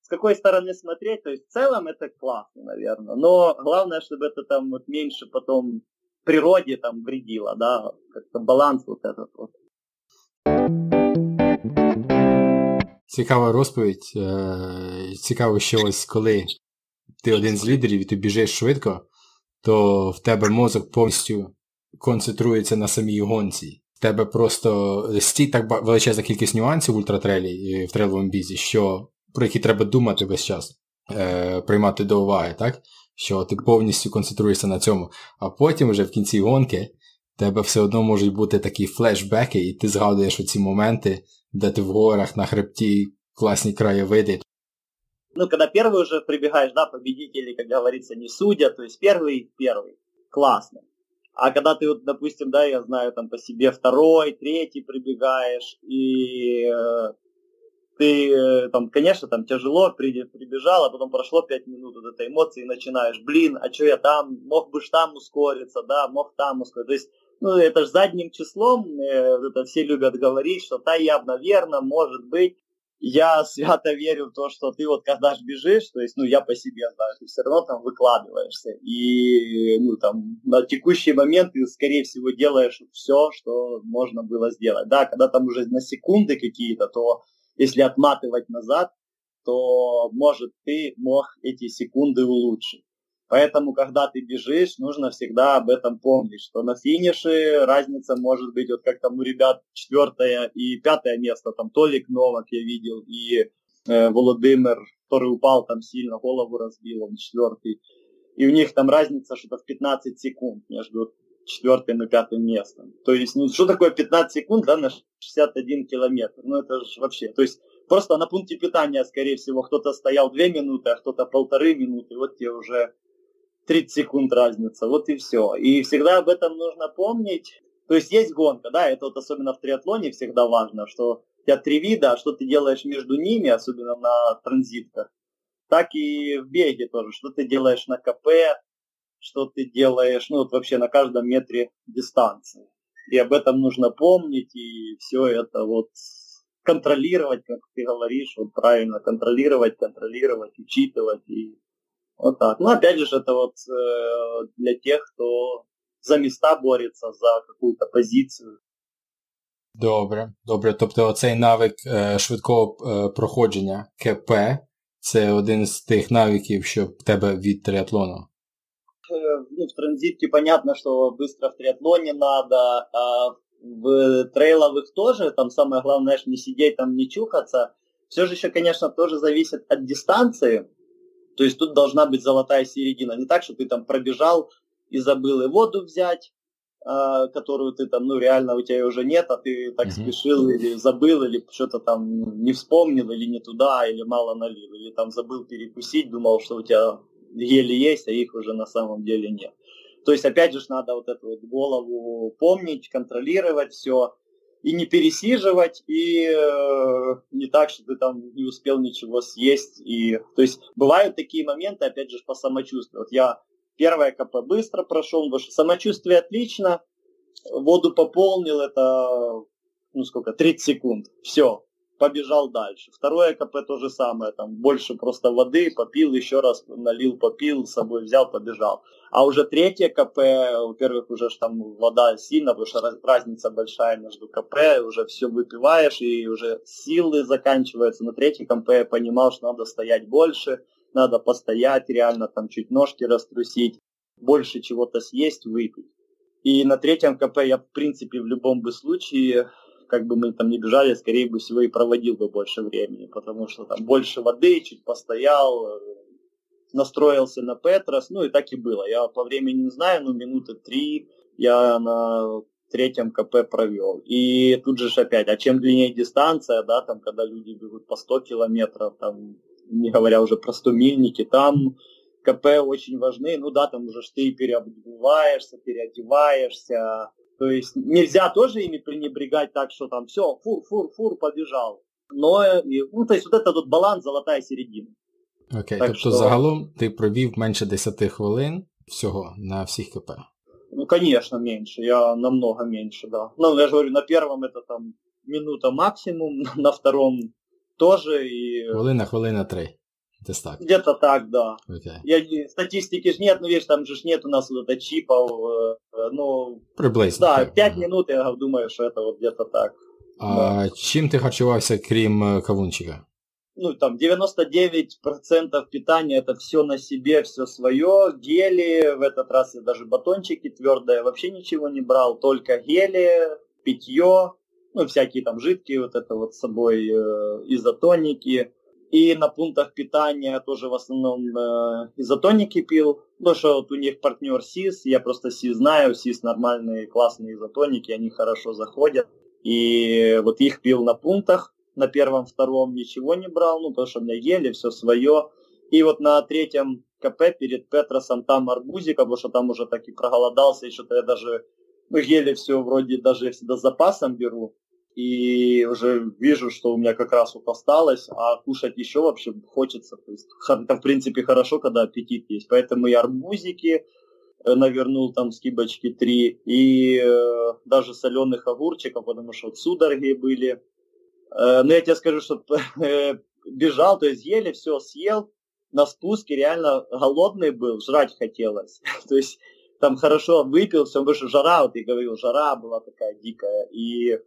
с какой стороны смотреть, то есть в целом это классно, наверное, но главное, чтобы это там вот меньше потом природе там вредило, да, как-то баланс вот этот вот. Цікава розповідь. Цікаво, що ось коли ти один з лідерів і ти біжиш швидко, то в тебе мозок повністю концентрується на самій гонці. В тебе просто стій так величезна кількість нюансів в ультратрейлі в трейловому бізі, що про які треба думати весь час, е, приймати до уваги, так? Що ти повністю концентруєшся на цьому. А потім вже в кінці гонки в тебе все одно можуть бути такі флешбеки, і ти згадуєш оці моменти, де ти в горах на хребті класні краєвиди. Ну, когда первый уже прибегаешь, да, победители, как говорится, не судят, то есть первый, первый, классно. А когда ты вот, допустим, да, я знаю там по себе второй, третий прибегаешь, и э, ты э, там, конечно, там тяжело, при, прибежал, а потом прошло пять минут вот этой эмоции, и начинаешь, блин, а что я там, мог бы ж там ускориться, да, мог там ускориться. То есть, ну, это же задним числом, э, это все любят говорить, что да, я, наверное, может быть, я свято верю в то, что ты вот когда ж бежишь, то есть, ну, я по себе знаю, ты все равно там выкладываешься. И, ну, там, на текущий момент ты, скорее всего, делаешь все, что можно было сделать. Да, когда там уже на секунды какие-то, то если отматывать назад, то, может, ты мог эти секунды улучшить. Поэтому, когда ты бежишь, нужно всегда об этом помнить, что на финише разница может быть, вот как там у ребят четвертое и пятое место, там Толик Новак я видел, и э, Володимир, который упал там сильно, голову разбил, он четвертый. И у них там разница что-то в 15 секунд между четвертым и пятым местом. То есть, ну что такое 15 секунд, да, на 61 километр? Ну это же вообще, то есть просто на пункте питания, скорее всего, кто-то стоял 2 минуты, а кто-то полторы минуты, вот тебе уже 30 секунд разница, вот и все. И всегда об этом нужно помнить. То есть есть гонка, да, это вот особенно в триатлоне всегда важно, что у тебя три вида, а что ты делаешь между ними, особенно на транзитках, так и в беге тоже, что ты делаешь на КП, что ты делаешь, ну вот вообще на каждом метре дистанции. И об этом нужно помнить, и все это вот контролировать, как ты говоришь, вот правильно, контролировать, контролировать, учитывать и Вот так. Ну, опять же, это вот э, для тех, кто за места борется, за какую-то позицію. Добре, добре. Тобто цей навик е, швидкого е, проходження КП це один з тих навиків, що в тебе від триатлону. Е, ну, в транзитке понятно, что быстро в триатлоне надо, а в трейловых тоже, там самое главное, не сидеть там, не чухаться. Все же еще, конечно, тоже зависит от дистанции. То есть тут должна быть золотая середина. Не так, что ты там пробежал и забыл и воду взять, э, которую ты там, ну, реально у тебя уже нет, а ты так mm-hmm. спешил или забыл, или что-то там не вспомнил, или не туда, или мало налил, или там забыл перекусить, думал, что у тебя еле есть, а их уже на самом деле нет. То есть, опять же, надо вот эту вот голову помнить, контролировать все и не пересиживать, и э, не так, что ты там не успел ничего съесть. И, то есть бывают такие моменты, опять же, по самочувствию. Вот я первое КП быстро прошел, что самочувствие отлично, воду пополнил, это, ну сколько, 30 секунд, все. Побежал дальше. Второе КП то же самое, там больше просто воды, попил, еще раз налил, попил, с собой взял, побежал. А уже третье КП, во-первых, уже ж там вода сильно, потому что разница большая между КП, уже все выпиваешь, и уже силы заканчиваются. На третьем КП я понимал, что надо стоять больше, надо постоять, реально там чуть ножки раструсить, больше чего-то съесть, выпить. И на третьем КП я, в принципе, в любом бы случае как бы мы там не бежали, скорее бы всего и проводил бы больше времени, потому что там больше воды, чуть постоял, э, настроился на Петрос, ну и так и было. Я по времени не знаю, но минуты три я на третьем КП провел. И тут же опять, а чем длиннее дистанция, да, там, когда люди бегут по 100 километров, там, не говоря уже про 100 мильники, там КП очень важны, ну да, там уже ты переобуваешься, переодеваешься, то есть нельзя тоже ими пренебрегать так, что там все, фур, фур, фур, побежал. Но, ну, то есть вот этот вот баланс, золотая середина. Окей, так тобто що... загалом ти провів менше 10 хвилин всього на всіх КП? Ну, конечно, меньше. Я намного меньше, да. Ну, я же говорю, на первом это там минута максимум, на втором тоже. И... Хвилина, хвилина три. Где-то так. Где-то так, да. Okay. Я, статистики же нет, ну видишь, там же нет у нас вот это чипов, э, э ну... Приблизно. Да, 5 минут, я думаю, что это вот где-то так. А да. чим ти харчувався, крім кавунчика? Ну, там 99% питания это все на себе, все свое. Гели, в этот раз я даже батончики твердые вообще ничего не брал, только гели, питье, ну, всякие там жидкие, вот это вот с собой э, изотоники. И на пунктах питания тоже в основном э, изотоники пил. Потому что вот у них партнер СИС, я просто СИС знаю, СИС нормальные, классные изотоники, они хорошо заходят. И вот их пил на пунктах, на первом, втором ничего не брал, ну, потому что у меня ели, все свое. И вот на третьем КП перед Петросом там арбузика, потому что там уже так и проголодался, еще то я даже, ну, ели все вроде даже всегда запасом беру и уже вижу, что у меня как раз вот осталось, а кушать еще вообще хочется. То есть это в принципе хорошо, когда аппетит есть. Поэтому и арбузики э, навернул там скибочки три, и э, даже соленых огурчиков, потому что вот судороги были. Э, но я тебе скажу, что э, бежал, то есть ели, все съел, на спуске реально голодный был, жрать хотелось. то есть там хорошо выпил, все, что жара, вот я говорил, жара была такая дикая, и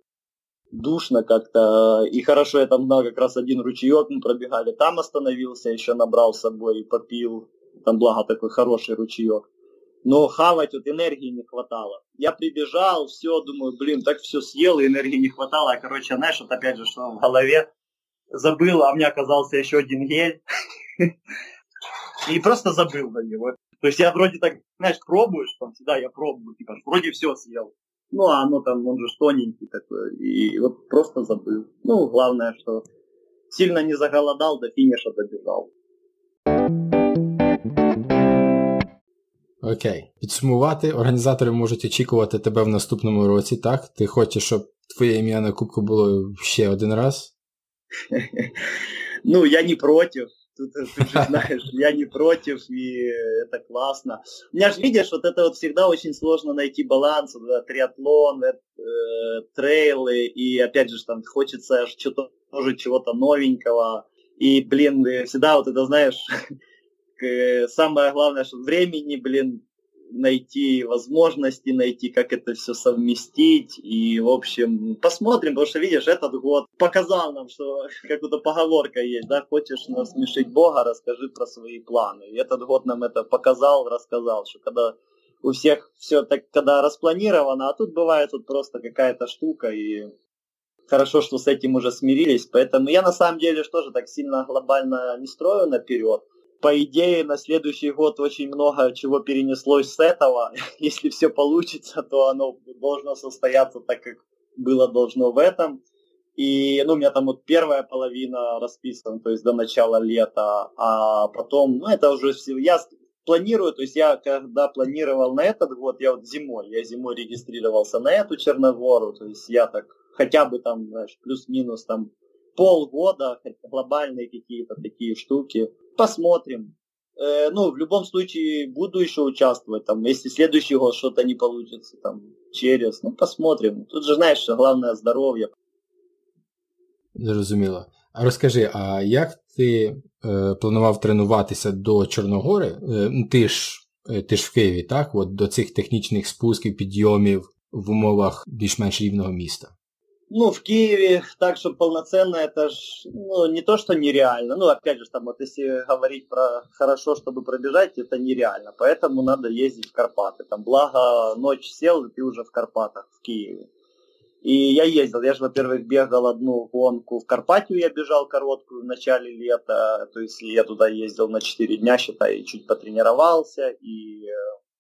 душно как-то. И хорошо, я там как раз один ручеек мы пробегали, там остановился, еще набрал с собой и попил. Там, благо, такой хороший ручеек. Но хавать вот энергии не хватало. Я прибежал, все, думаю, блин, так все съел, и энергии не хватало. А, короче, знаешь, вот опять же, что в голове забыл, а меня оказался еще один гель. И просто забыл на него. То есть я вроде так, знаешь, пробуешь, там всегда я пробую, типа, вроде все съел. Ну, а оно там, он же тоненький такой, и вот просто забыл. Ну, главное, что сильно не заголодал, до финиша добежал. Окей. Підсумувати, організатори можуть очікувати тебе в наступному році, так? Ти хочеш, щоб твоє ім'я на кубку було ще один раз? Ну, я не проти. Тут, э, ты же знаешь, я не против, и это классно. У меня же, видишь, вот это вот всегда очень сложно найти баланс, да, триатлон, э, трейлы, и опять же, там хочется что-то тоже чего-то новенького. И, блин, всегда вот это, знаешь, самое главное, что времени, блин, найти возможности, найти, как это все совместить. И, в общем, посмотрим, потому что, видишь, этот год показал нам, что какая-то поговорка есть, да, хочешь насмешить Бога, расскажи про свои планы. И этот год нам это показал, рассказал, что когда у всех все так, когда распланировано, а тут бывает вот просто какая-то штука, и хорошо, что с этим уже смирились. Поэтому я на самом деле что же так сильно глобально не строю наперед по идее, на следующий год очень много чего перенеслось с этого. Если все получится, то оно должно состояться так, как было должно в этом. И, ну, у меня там вот первая половина расписана, то есть до начала лета, а потом, ну, это уже все, я планирую, то есть я когда планировал на этот год, я вот зимой, я зимой регистрировался на эту Черногору, то есть я так хотя бы там, знаешь, плюс-минус там полгода, глобальные какие-то такие штуки. Посмотрим. Э, ну, в любом случае, буду еще участвовать. Там, если следующий год что-то не получится, там, через, ну, посмотрим. Тут же, знаешь, главное здоровье. Зрозуміло. А розкажи, а як ти е, планував тренуватися до Чорногори? Е, ну, ти ж е, ти ж в Києві, так? От До цих технічних спусків, підйомів в умовах більш-менш рівного міста? Ну, в Киеве так, чтобы полноценно, это ж, ну, не то, что нереально. Ну, опять же, там, вот если говорить про хорошо, чтобы пробежать, это нереально. Поэтому надо ездить в Карпаты. Там, благо, ночь сел, и ты уже в Карпатах, в Киеве. И я ездил, я же, во-первых, бегал одну гонку в Карпатию, я бежал короткую в начале лета, то есть я туда ездил на 4 дня, считай, чуть потренировался и э,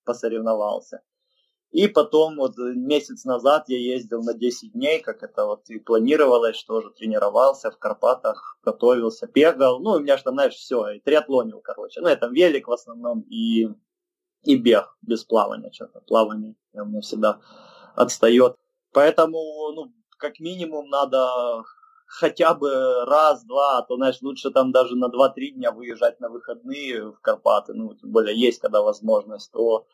посоревновался. И потом вот месяц назад я ездил на 10 дней, как это вот и планировалось, что же тренировался в Карпатах, готовился, бегал. Ну, у меня же там, знаешь, все, и триатлонил, короче. Ну, это велик в основном и, и бег без плавания. Что-то плавание у меня всегда отстает. Поэтому, ну, как минимум надо хотя бы раз-два, а то, знаешь, лучше там даже на 2-3 дня выезжать на выходные в Карпаты, ну, тем более есть когда возможность, то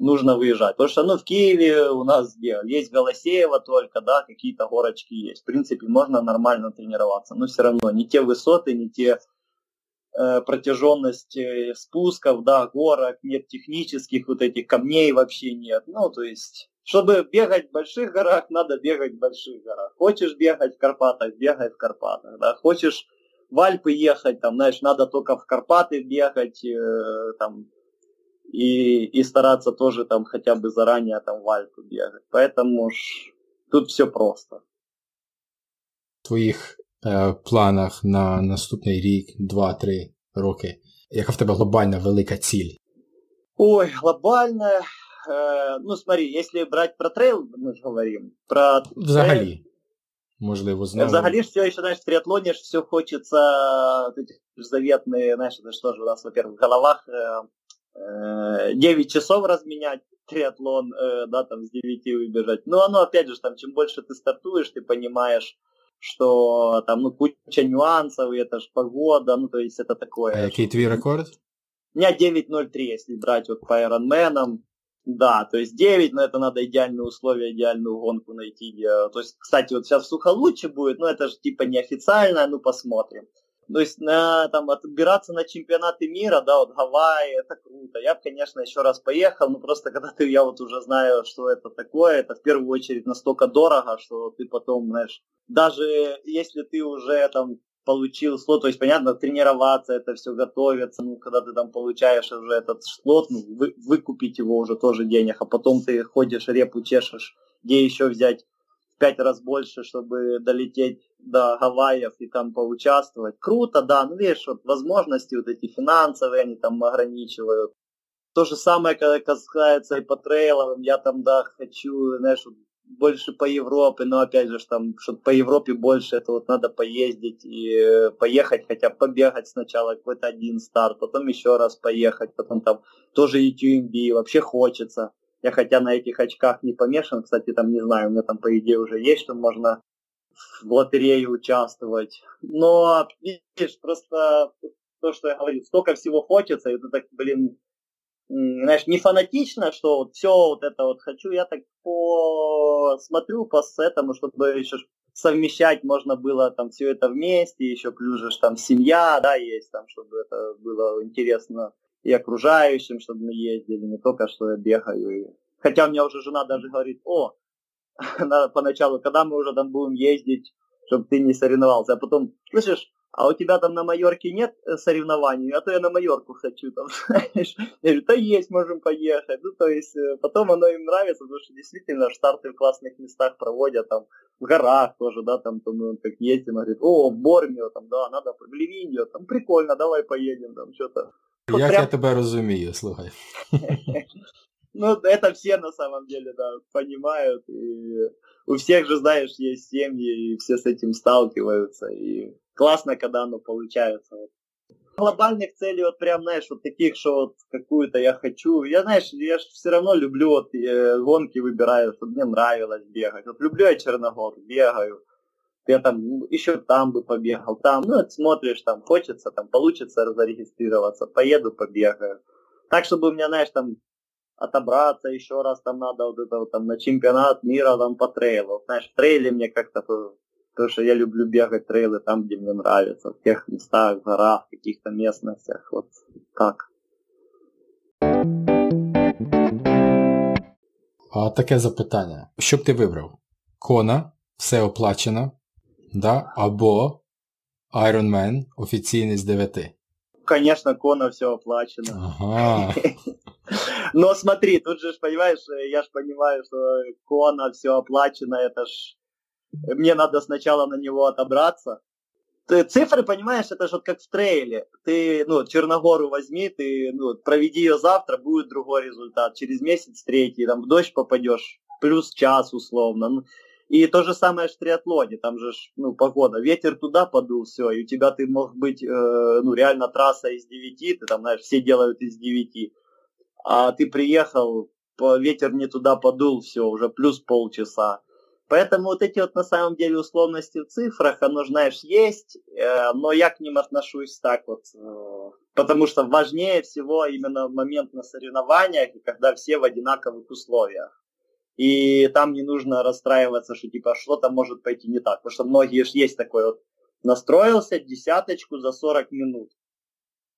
нужно выезжать. Потому что, ну, в Киеве у нас где? Есть Голосеево только, да, какие-то горочки есть. В принципе, можно нормально тренироваться, но все равно не те высоты, не те э, протяженность спусков, да, горок, нет технических вот этих камней вообще нет. Ну, то есть, чтобы бегать в больших горах, надо бегать в больших горах. Хочешь бегать в Карпатах, бегай в Карпатах, да. Хочешь в Альпы ехать, там, знаешь, надо только в Карпаты бегать, э, там, и, и стараться тоже там хотя бы заранее там в Альпу бегать. Поэтому ж тут все просто. В твоїх е, планах на наступний рік, два-три роки, яка в тебе глобальна велика ціль? Ой, глобальная. Э, ну, смотри, если брать про трейл, мы же говорим, про Взагалі. Трейл, Можливо, знову. Взагалі ж все еще, знаешь, в триатлоне все хочется эти заветные, знаешь, это что же у нас, во-первых, в головах э, 9 часов разменять триатлон, э, да, там с 9 выбежать. Но оно, опять же, там, чем больше ты стартуешь, ты понимаешь, что там, ну, куча нюансов, и это же погода, ну, то есть это такое. А какой твой рекорд? У меня 9.03, если брать вот по Ironman. Да, то есть 9, но это надо идеальные условия, идеальную гонку найти. То есть, кстати, вот сейчас в Сухолуче будет, но это же типа неофициально, ну посмотрим. То есть на, там, отбираться на чемпионаты мира, да, вот Гавайи, это круто. Я бы, конечно, еще раз поехал, но просто когда ты, я вот уже знаю, что это такое, это в первую очередь настолько дорого, что ты потом, знаешь, даже если ты уже там получил слот, то есть, понятно, тренироваться, это все готовиться, ну, когда ты там получаешь уже этот слот, ну, вы, выкупить его уже тоже денег, а потом ты ходишь, репу чешешь, где еще взять пять раз больше, чтобы долететь до Гавайев и там поучаствовать. Круто, да, ну видишь, вот возможности вот эти финансовые, они там ограничивают. То же самое, когда касается и по трейлам, я там, да, хочу, знаешь, больше по Европе, но опять же, там, чтобы по Европе больше, это вот надо поездить и поехать, хотя побегать сначала какой-то один старт, потом еще раз поехать, потом там тоже UTMB, вообще хочется. Я хотя на этих очках не помешан, кстати, там не знаю, у меня там по идее уже есть, что можно в лотерее участвовать. Но, видишь, просто то, что я говорю, столько всего хочется, это так, блин, знаешь, не фанатично, что вот все вот это вот хочу, я так посмотрю по этому, чтобы еще совмещать можно было там все это вместе, еще плюс же там семья, да, есть там, чтобы это было интересно и окружающим, чтобы мы ездили, не только что я бегаю. Хотя у меня уже жена даже говорит, о, поначалу, когда мы уже там будем ездить, чтобы ты не соревновался. А потом, слышишь, а у тебя там на Майорке нет э, соревнований, а то я на Майорку хочу, там, знаешь. Я говорю, да есть, можем поехать. Ну, то есть, э, потом оно им нравится, потому что действительно старты в классных местах проводят, там, в горах тоже, да, там, то мы как ездим, говорит, о, в Бормио, там, да, надо в Ливинью, там, прикольно, давай поедем, там, что-то. Як прям... я тебе розумію, слухай. Ну, это все на самом деле, да, понимают. И у всех же, знаешь, есть семьи, и все с этим сталкиваются. И классно, когда оно получается. Глобальных целей, вот прям, знаешь, вот таких, что вот какую-то я хочу. Я, знаешь, я же все равно люблю вот э, гонки выбираю, чтобы мне нравилось бегать. Вот люблю я Черногор, бегаю я там еще там бы побегал, там, ну, смотришь, там, хочется, там, получится зарегистрироваться, поеду, побегаю. Так, чтобы у меня, знаешь, там, отобраться еще раз, там, надо вот это вот, там, на чемпионат мира, там, по трейлу. Знаешь, в трейле мне как-то Потому что я люблю бегать трейлы там, где мне нравится, в тех местах, горах, каких-то местностях. Вот так. А таке запитання. Що б ти вибрав? Кона, все оплачено, да? або Iron Man, офіційний з 9. Конечно, Кона все оплачено. Ага. Но смотри, тут же, понимаешь, я же понимаю, что Кона все оплачено, это ж... Мне надо сначала на него отобраться. Ты, цифры, понимаешь, это же вот как в трейле. Ты, ну, Черногору возьми, ты, ну, проведи ее завтра, будет другой результат. Через месяц третий, там, в дождь попадешь, плюс час условно. Ну, И то же самое в триатлоне, там же, ну, погода, ветер туда подул, все, и у тебя ты мог быть, э, ну, реально трасса из 9, ты там, знаешь, все делают из 9, а ты приехал, ветер не туда подул, все, уже плюс полчаса. Поэтому вот эти вот на самом деле условности в цифрах, оно, знаешь, есть, э, но я к ним отношусь так вот, э, потому что важнее всего именно момент на соревнованиях, когда все в одинаковых условиях. И там не нужно расстраиваться, что типа что-то может пойти не так. Потому что многие же есть такой вот, настроился десяточку за 40 минут.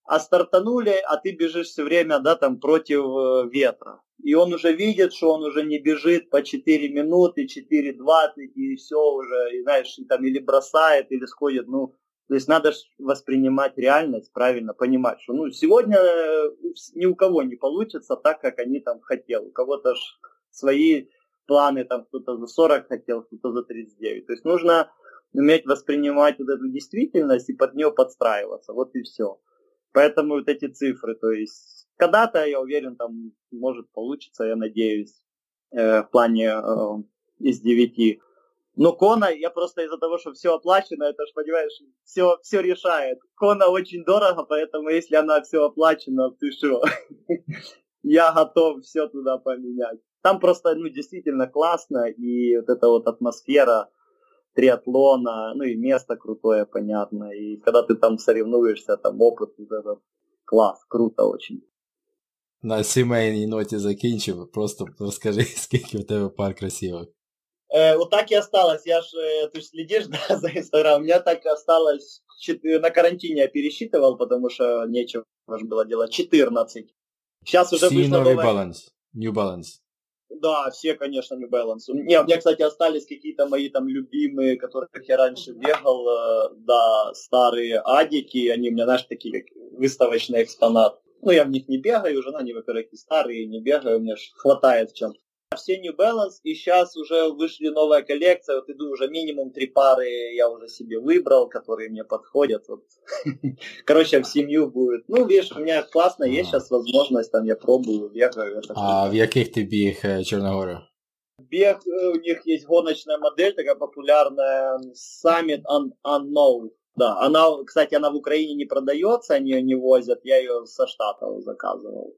А стартанули, а ты бежишь все время, да, там против э, ветра. И он уже видит, что он уже не бежит по 4 минуты, 4.20, и все уже, и знаешь, и там или бросает, или сходит, ну, то есть надо воспринимать реальность, правильно понимать, что ну, сегодня э, ни у кого не получится так, как они там хотели. У кого-то свои планы, там кто-то за 40 хотел, кто-то за 39. То есть нужно уметь воспринимать вот эту действительность и под нее подстраиваться. Вот и все. Поэтому вот эти цифры, то есть когда-то, я уверен, там может получиться, я надеюсь, э, в плане э, из 9. Но Кона, я просто из-за того, что все оплачено, это же, понимаешь, все, все решает. Кона очень дорого, поэтому если она все оплачена, ты что? Я готов все туда поменять. Там просто, ну, действительно классно, и вот эта вот атмосфера триатлона, ну и место крутое, понятно, и когда ты там соревнуешься, там опыт, вот этот класс, круто очень. На сімейній ноті закінчив, просто розкажи, скільки у тебе пар красивых. Э, вот так и осталось. Я ж, э, ты же следишь да, за Инстаграм. У меня так осталось, на карантине я пересчитывал, потому что нечего было делать, 14. Сейчас уже Все новый новая... Balance, New Balance. Да, все, конечно, New Balance. Не, у меня, кстати, остались какие-то мои там любимые, которых я раньше бегал, э, да, старые адики, они у меня, знаешь, такие выставочный экспонат. Ну, я в них не бегаю уже, ну, они, во-первых, и старые, не бегаю, мне хватает в чем все New Balance, и сейчас уже вышли новая коллекция, вот иду уже минимум три пары я уже себе выбрал, которые мне подходят. Вот. Короче, в семью будет. Ну, видишь, у меня классно, есть сейчас возможность, там я пробую, бегаю. А в яких ты біг Черногорию? Бег, у них есть гоночная модель, такая популярная, Summit Un Unknown. Да, она, кстати, она в Украине не продается, они ее не возят, я ее со Штатов заказывал.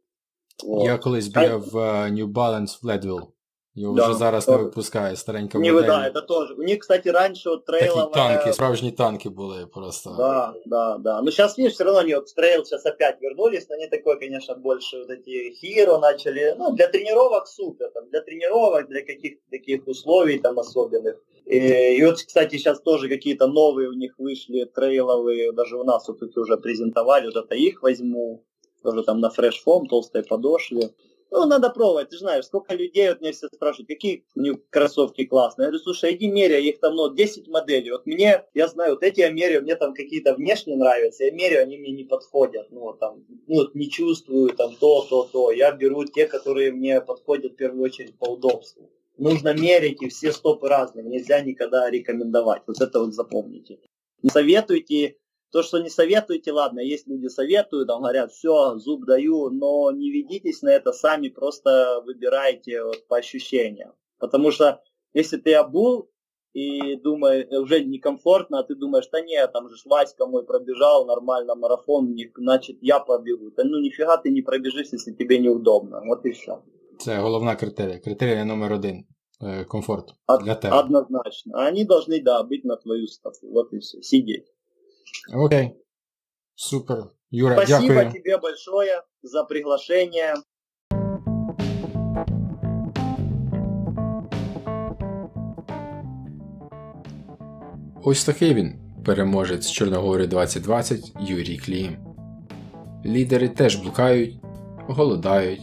Вот. Я колись бігав в New Balance в Leadville. Його да, вже зараз не випускає, старенька модель. Не, да, это тоже. У них, кстати, раньше вот трейловая... Такі танки, справжні танки были просто. Да, да, да. Но сейчас, видишь, все равно они вот в трейл сейчас опять вернулись, но они такой, конечно, больше вот эти хиро начали. Ну, для тренировок супер, там, для тренировок, для каких-то таких условий там особенных. И, и вот, кстати, сейчас тоже какие-то новые у них вышли трейловые, даже у нас вот их уже презентовали, вот это их возьму тоже там на фреш-фом, толстой подошве. Ну, надо пробовать, ты знаешь, сколько людей, вот мне все спрашивают, какие у них кроссовки классные. Я говорю, слушай, иди меряй, их там, ну, 10 моделей. Вот мне, я знаю, вот эти я меряю, мне там какие-то внешне нравятся, я меряю, они мне не подходят. Ну, вот там, ну, вот не чувствую, там, то, то, то. Я беру те, которые мне подходят в первую очередь по удобству. Нужно мерить, и все стопы разные, нельзя никогда рекомендовать. Вот это вот запомните. Не советуйте то, что не советуете, ладно, есть люди советуют, там говорят, все, зуб даю, но не ведитесь на это сами, просто выбирайте вот, по ощущениям. Потому что если ты обул и думаешь, уже некомфортно, а ты думаешь, да нет, там же Васька мой пробежал нормально марафон, значит я побегу. Да ну нифига ты не пробежишь, если тебе неудобно. Вот и все. Це головна критерія. Критерія номер один. Комфорт Од, для тебе. Однозначно. Они должны, да, быть на твою стопу. Вот и все. Сидеть. Окей. Супер. Юра, Спасибо дякую. тебе большое за приглашение. Ось такий він, переможець Чорногори 2020 Юрій Клім. Лідери теж блукають, голодають,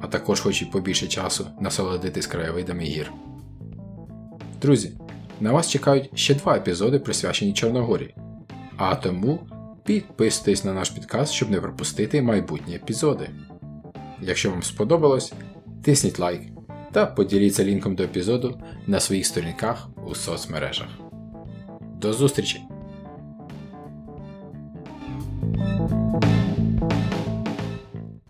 а також хочуть побільше часу насолодитись краєвидами гір. Друзі, на вас чекають ще два епізоди, присвячені Чорногорі. А тому підписуйтесь на наш підкаст, щоб не пропустити майбутні епізоди. Якщо вам сподобалось, тисніть лайк та поділіться лінком до епізоду на своїх сторінках у соцмережах. До зустрічі!